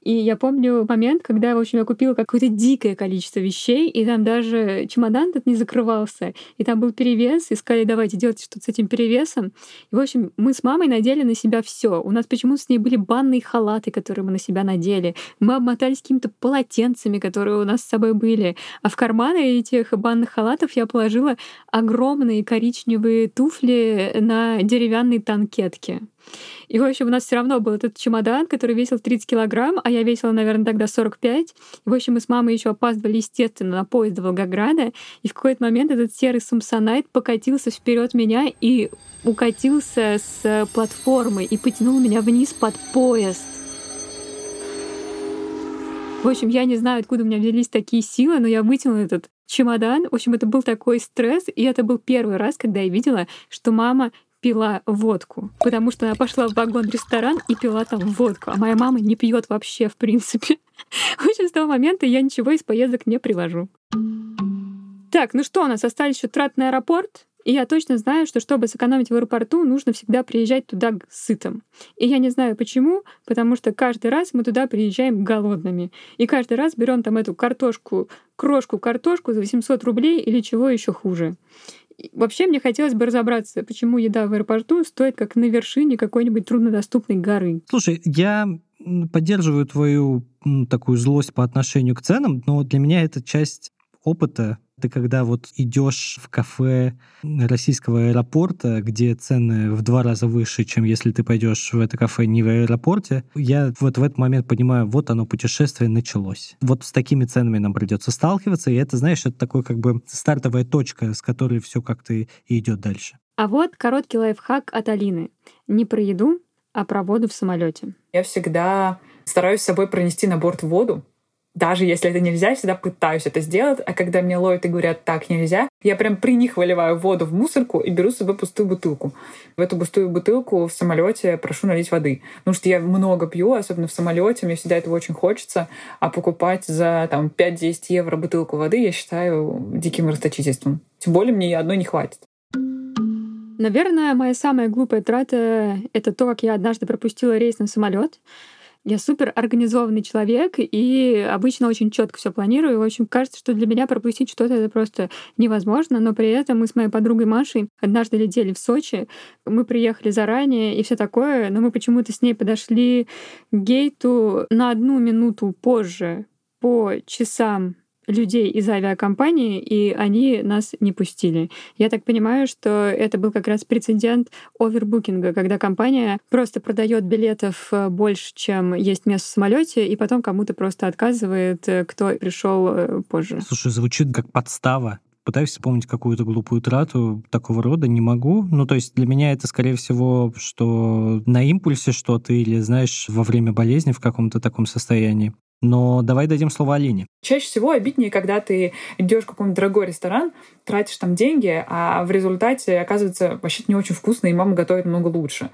И я помню момент, когда, в общем, я купила какое-то дикое количество вещей, и там даже чемодан этот не закрывался, и там был перевес, и сказали, давайте делать что-то с этим перевесом. И, в общем, мы с мамой надели на себя все. У нас почему-то с ней были банные халаты, которые мы на себя надели. Мы обмотались какими-то полотенцами, которые у нас с собой были. А в карманы этих банных халатов я положила огромные коричневые туфли на деревянной танкетке. И, в общем, у нас все равно был этот чемодан, который весил 30 килограмм, а я весила, наверное, тогда 45. И, в общем, мы с мамой еще опаздывали, естественно, на поезд до Волгограда. И в какой-то момент этот серый самсонайт покатился вперед меня и укатился с платформы и потянул меня вниз под поезд. В общем, я не знаю, откуда у меня взялись такие силы, но я вытянула этот чемодан. В общем, это был такой стресс, и это был первый раз, когда я видела, что мама пила водку, потому что она пошла в вагон-ресторан и пила там водку, а моя мама не пьет вообще в принципе. В с того момента я ничего из поездок не привожу. Так, ну что, у нас остались еще трат на аэропорт, и я точно знаю, что чтобы сэкономить в аэропорту, нужно всегда приезжать туда сытым. И я не знаю почему, потому что каждый раз мы туда приезжаем голодными. И каждый раз берем там эту картошку, крошку картошку за 800 рублей или чего еще хуже. Вообще мне хотелось бы разобраться, почему еда в аэропорту стоит как на вершине какой-нибудь труднодоступной горы. Слушай, я поддерживаю твою такую злость по отношению к ценам, но для меня это часть опыта ты когда вот идешь в кафе российского аэропорта, где цены в два раза выше, чем если ты пойдешь в это кафе не в аэропорте, я вот в этот момент понимаю, вот оно, путешествие началось. Вот с такими ценами нам придется сталкиваться, и это, знаешь, это такой как бы стартовая точка, с которой все как-то и идет дальше. А вот короткий лайфхак от Алины. Не про еду, а про воду в самолете. Я всегда стараюсь с собой пронести на борт воду, даже если это нельзя, я всегда пытаюсь это сделать, а когда мне ловят и говорят, так нельзя, я прям при них выливаю воду в мусорку и беру с собой пустую бутылку. В эту пустую бутылку в самолете прошу налить воды. Потому что я много пью, особенно в самолете, мне всегда этого очень хочется, а покупать за там, 5-10 евро бутылку воды я считаю диким расточительством. Тем более мне одной не хватит. Наверное, моя самая глупая трата — это то, как я однажды пропустила рейс на самолет. Я супер организованный человек и обычно очень четко все планирую. В общем, кажется, что для меня пропустить что-то это просто невозможно. Но при этом мы с моей подругой Машей однажды летели в Сочи. Мы приехали заранее и все такое, но мы почему-то с ней подошли к гейту на одну минуту позже по часам людей из авиакомпании, и они нас не пустили. Я так понимаю, что это был как раз прецедент овербукинга, когда компания просто продает билетов э, больше, чем есть мест в самолете, и потом кому-то просто отказывает, э, кто пришел э, позже. Слушай, звучит как подстава пытаюсь вспомнить какую-то глупую трату такого рода, не могу. Ну, то есть для меня это, скорее всего, что на импульсе что-то или, знаешь, во время болезни в каком-то таком состоянии. Но давай дадим слово Алине. Чаще всего обиднее, когда ты идешь в какой-нибудь дорогой ресторан, тратишь там деньги, а в результате оказывается вообще не очень вкусно, и мама готовит много лучше.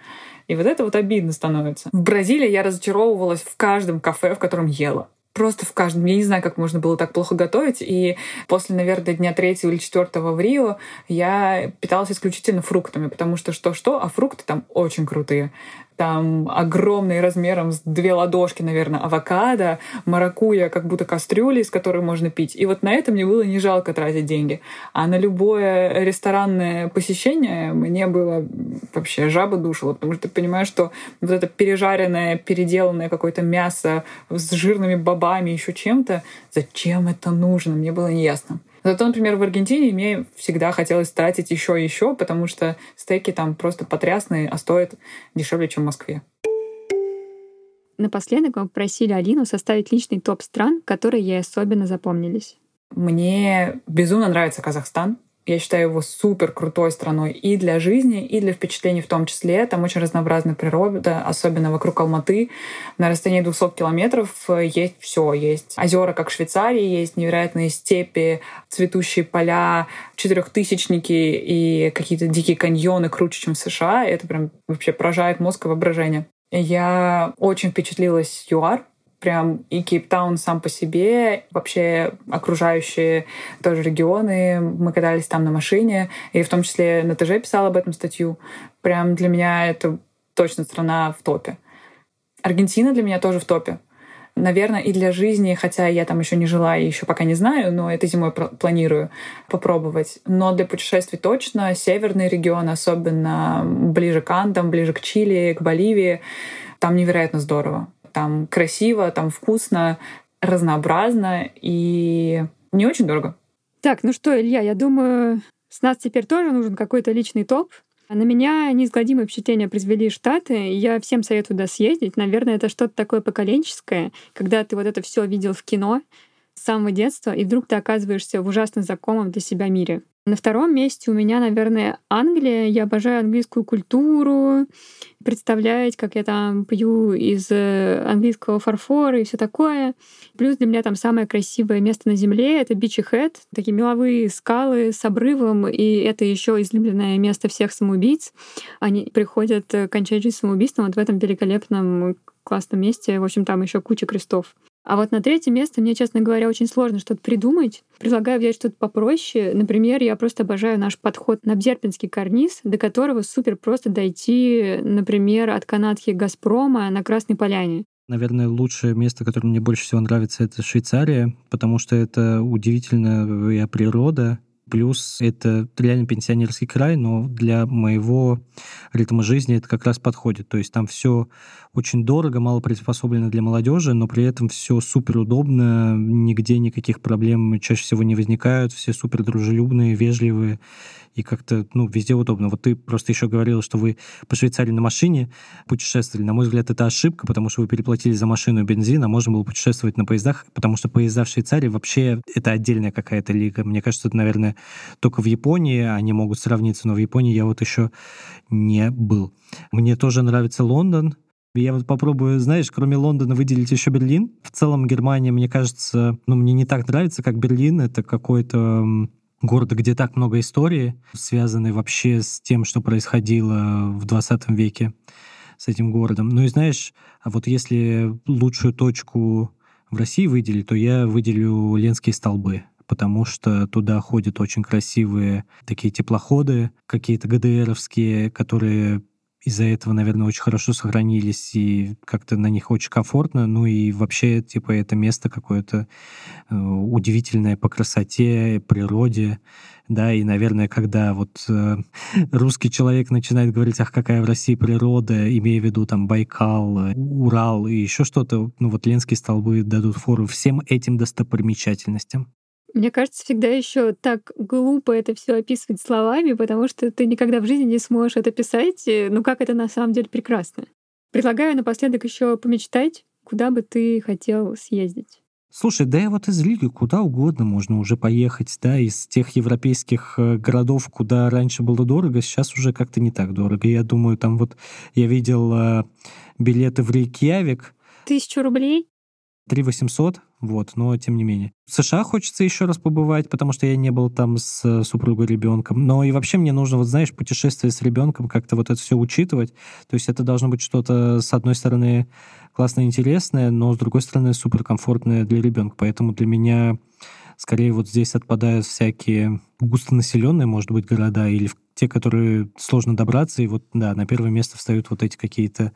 И вот это вот обидно становится. В Бразилии я разочаровывалась в каждом кафе, в котором ела просто в каждом. Я не знаю, как можно было так плохо готовить. И после, наверное, дня третьего или четвертого в Рио я питалась исключительно фруктами, потому что что-что, а фрукты там очень крутые там огромный размером с две ладошки, наверное, авокадо, маракуя, как будто кастрюли, из которой можно пить. И вот на это мне было не жалко тратить деньги. А на любое ресторанное посещение мне было вообще жаба душила, потому что ты понимаешь, что вот это пережаренное, переделанное какое-то мясо с жирными бобами, еще чем-то, зачем это нужно, мне было неясно. Зато, например, в Аргентине мне всегда хотелось тратить еще и еще, потому что стейки там просто потрясные, а стоят дешевле, чем в Москве. Напоследок мы попросили Алину составить личный топ стран, которые ей особенно запомнились. Мне безумно нравится Казахстан. Я считаю его супер крутой страной и для жизни, и для впечатлений в том числе. Там очень разнообразная природа, особенно вокруг Алматы. На расстоянии 200 километров есть все. Есть озера, как в Швейцарии, есть невероятные степи, цветущие поля, четырехтысячники и какие-то дикие каньоны круче, чем в США. Это прям вообще поражает мозг и воображение. Я очень впечатлилась ЮАР, прям и Кейптаун сам по себе, вообще окружающие тоже регионы. Мы катались там на машине, и в том числе на ТЖ писала об этом статью. Прям для меня это точно страна в топе. Аргентина для меня тоже в топе. Наверное, и для жизни, хотя я там еще не жила и еще пока не знаю, но этой зимой планирую попробовать. Но для путешествий точно северный регион, особенно ближе к Андам, ближе к Чили, к Боливии, там невероятно здорово там красиво, там вкусно, разнообразно и не очень дорого. Так, ну что, Илья, я думаю, с нас теперь тоже нужен какой-то личный топ. На меня неизгладимое впечатление произвели Штаты. Я всем советую туда съездить. Наверное, это что-то такое поколенческое, когда ты вот это все видел в кино с самого детства, и вдруг ты оказываешься в ужасно знакомом для себя мире. На втором месте у меня, наверное, Англия. Я обожаю английскую культуру, представлять, как я там пью из э, английского фарфора и все такое. Плюс для меня там самое красивое место на Земле — это Бичи Хэт. Такие меловые скалы с обрывом, и это еще излюбленное место всех самоубийц. Они приходят э, кончать жизнь самоубийством вот в этом великолепном классном месте. В общем, там еще куча крестов. А вот на третье место мне, честно говоря, очень сложно что-то придумать. Предлагаю взять что-то попроще. Например, я просто обожаю наш подход на Бзерпинский карниз, до которого супер просто дойти, например, от канатки «Газпрома» на Красной Поляне. Наверное, лучшее место, которое мне больше всего нравится, это Швейцария, потому что это удивительная природа, Плюс это реально пенсионерский край, но для моего ритма жизни это как раз подходит. То есть там все очень дорого, мало приспособлено для молодежи, но при этом все супер удобно, нигде никаких проблем чаще всего не возникают, все супер дружелюбные, вежливые и как-то, ну, везде удобно. Вот ты просто еще говорила, что вы по Швейцарии на машине путешествовали. На мой взгляд, это ошибка, потому что вы переплатили за машину и бензин, а можно было путешествовать на поездах, потому что поезда в Швейцарии вообще это отдельная какая-то лига. Мне кажется, это, наверное, только в Японии они могут сравниться, но в Японии я вот еще не был. Мне тоже нравится Лондон, я вот попробую, знаешь, кроме Лондона выделить еще Берлин. В целом Германия, мне кажется, ну, мне не так нравится, как Берлин. Это какой-то города, где так много истории, связанной вообще с тем, что происходило в 20 веке с этим городом. Ну и знаешь, а вот если лучшую точку в России выделить, то я выделю Ленские столбы потому что туда ходят очень красивые такие теплоходы, какие-то ГДРовские, которые из-за этого, наверное, очень хорошо сохранились, и как-то на них очень комфортно. Ну и вообще, типа, это место какое-то э, удивительное по красоте, природе, да, и, наверное, когда вот э, русский человек начинает говорить, ах, какая в России природа, имея в виду там Байкал, Урал и еще что-то, ну вот Ленские столбы дадут фору всем этим достопримечательностям. Мне кажется, всегда еще так глупо это все описывать словами, потому что ты никогда в жизни не сможешь это писать. Ну как это на самом деле прекрасно. Предлагаю напоследок еще помечтать, куда бы ты хотел съездить. Слушай, да и вот из Лиги куда угодно можно уже поехать, да, из тех европейских э, городов, куда раньше было дорого, сейчас уже как-то не так дорого. Я думаю, там вот я видел э, билеты в Рейкьявик. Тысячу рублей? 3 800, вот, но тем не менее. В США хочется еще раз побывать, потому что я не был там с э, супругой ребенком. Но и вообще мне нужно, вот знаешь, путешествие с ребенком, как-то вот это все учитывать. То есть это должно быть что-то, с одной стороны, классно интересное, но с другой стороны, суперкомфортное для ребенка. Поэтому для меня скорее вот здесь отпадают всякие густонаселенные, может быть, города или те, которые сложно добраться, и вот, да, на первое место встают вот эти какие-то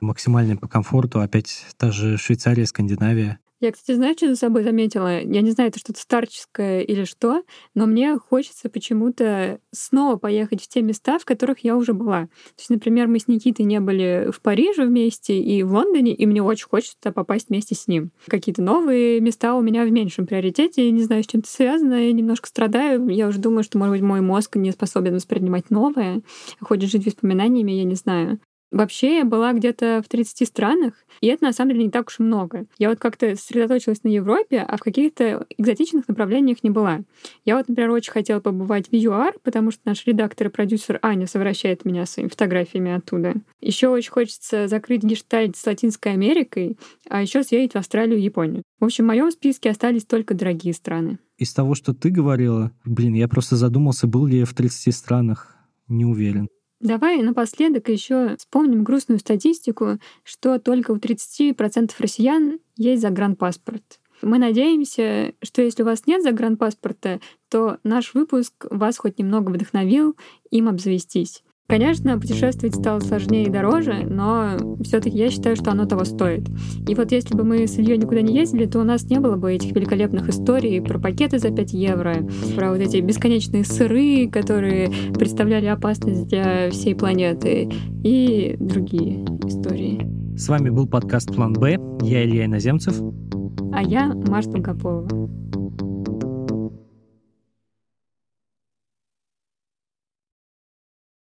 максимальные по комфорту, опять та же Швейцария, Скандинавия. Я, кстати, знаю, что за собой заметила? Я не знаю, это что-то старческое или что, но мне хочется почему-то снова поехать в те места, в которых я уже была. То есть, например, мы с Никитой не были в Париже вместе и в Лондоне, и мне очень хочется попасть вместе с ним. Какие-то новые места у меня в меньшем приоритете, я не знаю, с чем это связано, я немножко страдаю. Я уже думаю, что, может быть, мой мозг не способен воспринимать новое, хочет жить воспоминаниями, я не знаю. Вообще я была где-то в 30 странах, и это на самом деле не так уж и много. Я вот как-то сосредоточилась на Европе, а в каких-то экзотичных направлениях не была. Я вот, например, очень хотела побывать в ЮАР, потому что наш редактор и продюсер Аня совращает меня своими фотографиями оттуда. Еще очень хочется закрыть гештальт с Латинской Америкой, а еще съездить в Австралию и Японию. В общем, в моем списке остались только дорогие страны. Из того, что ты говорила, блин, я просто задумался, был ли я в 30 странах. Не уверен. Давай напоследок еще вспомним грустную статистику, что только у 30% россиян есть загранпаспорт. Мы надеемся, что если у вас нет загранпаспорта, то наш выпуск вас хоть немного вдохновил им обзавестись. Конечно, путешествовать стало сложнее и дороже, но все-таки я считаю, что оно того стоит. И вот если бы мы с Ильей никуда не ездили, то у нас не было бы этих великолепных историй про пакеты за 5 евро, про вот эти бесконечные сыры, которые представляли опасность для всей планеты, и другие истории. С вами был подкаст «План Б». Я Илья Иноземцев. А я Марта Гапова.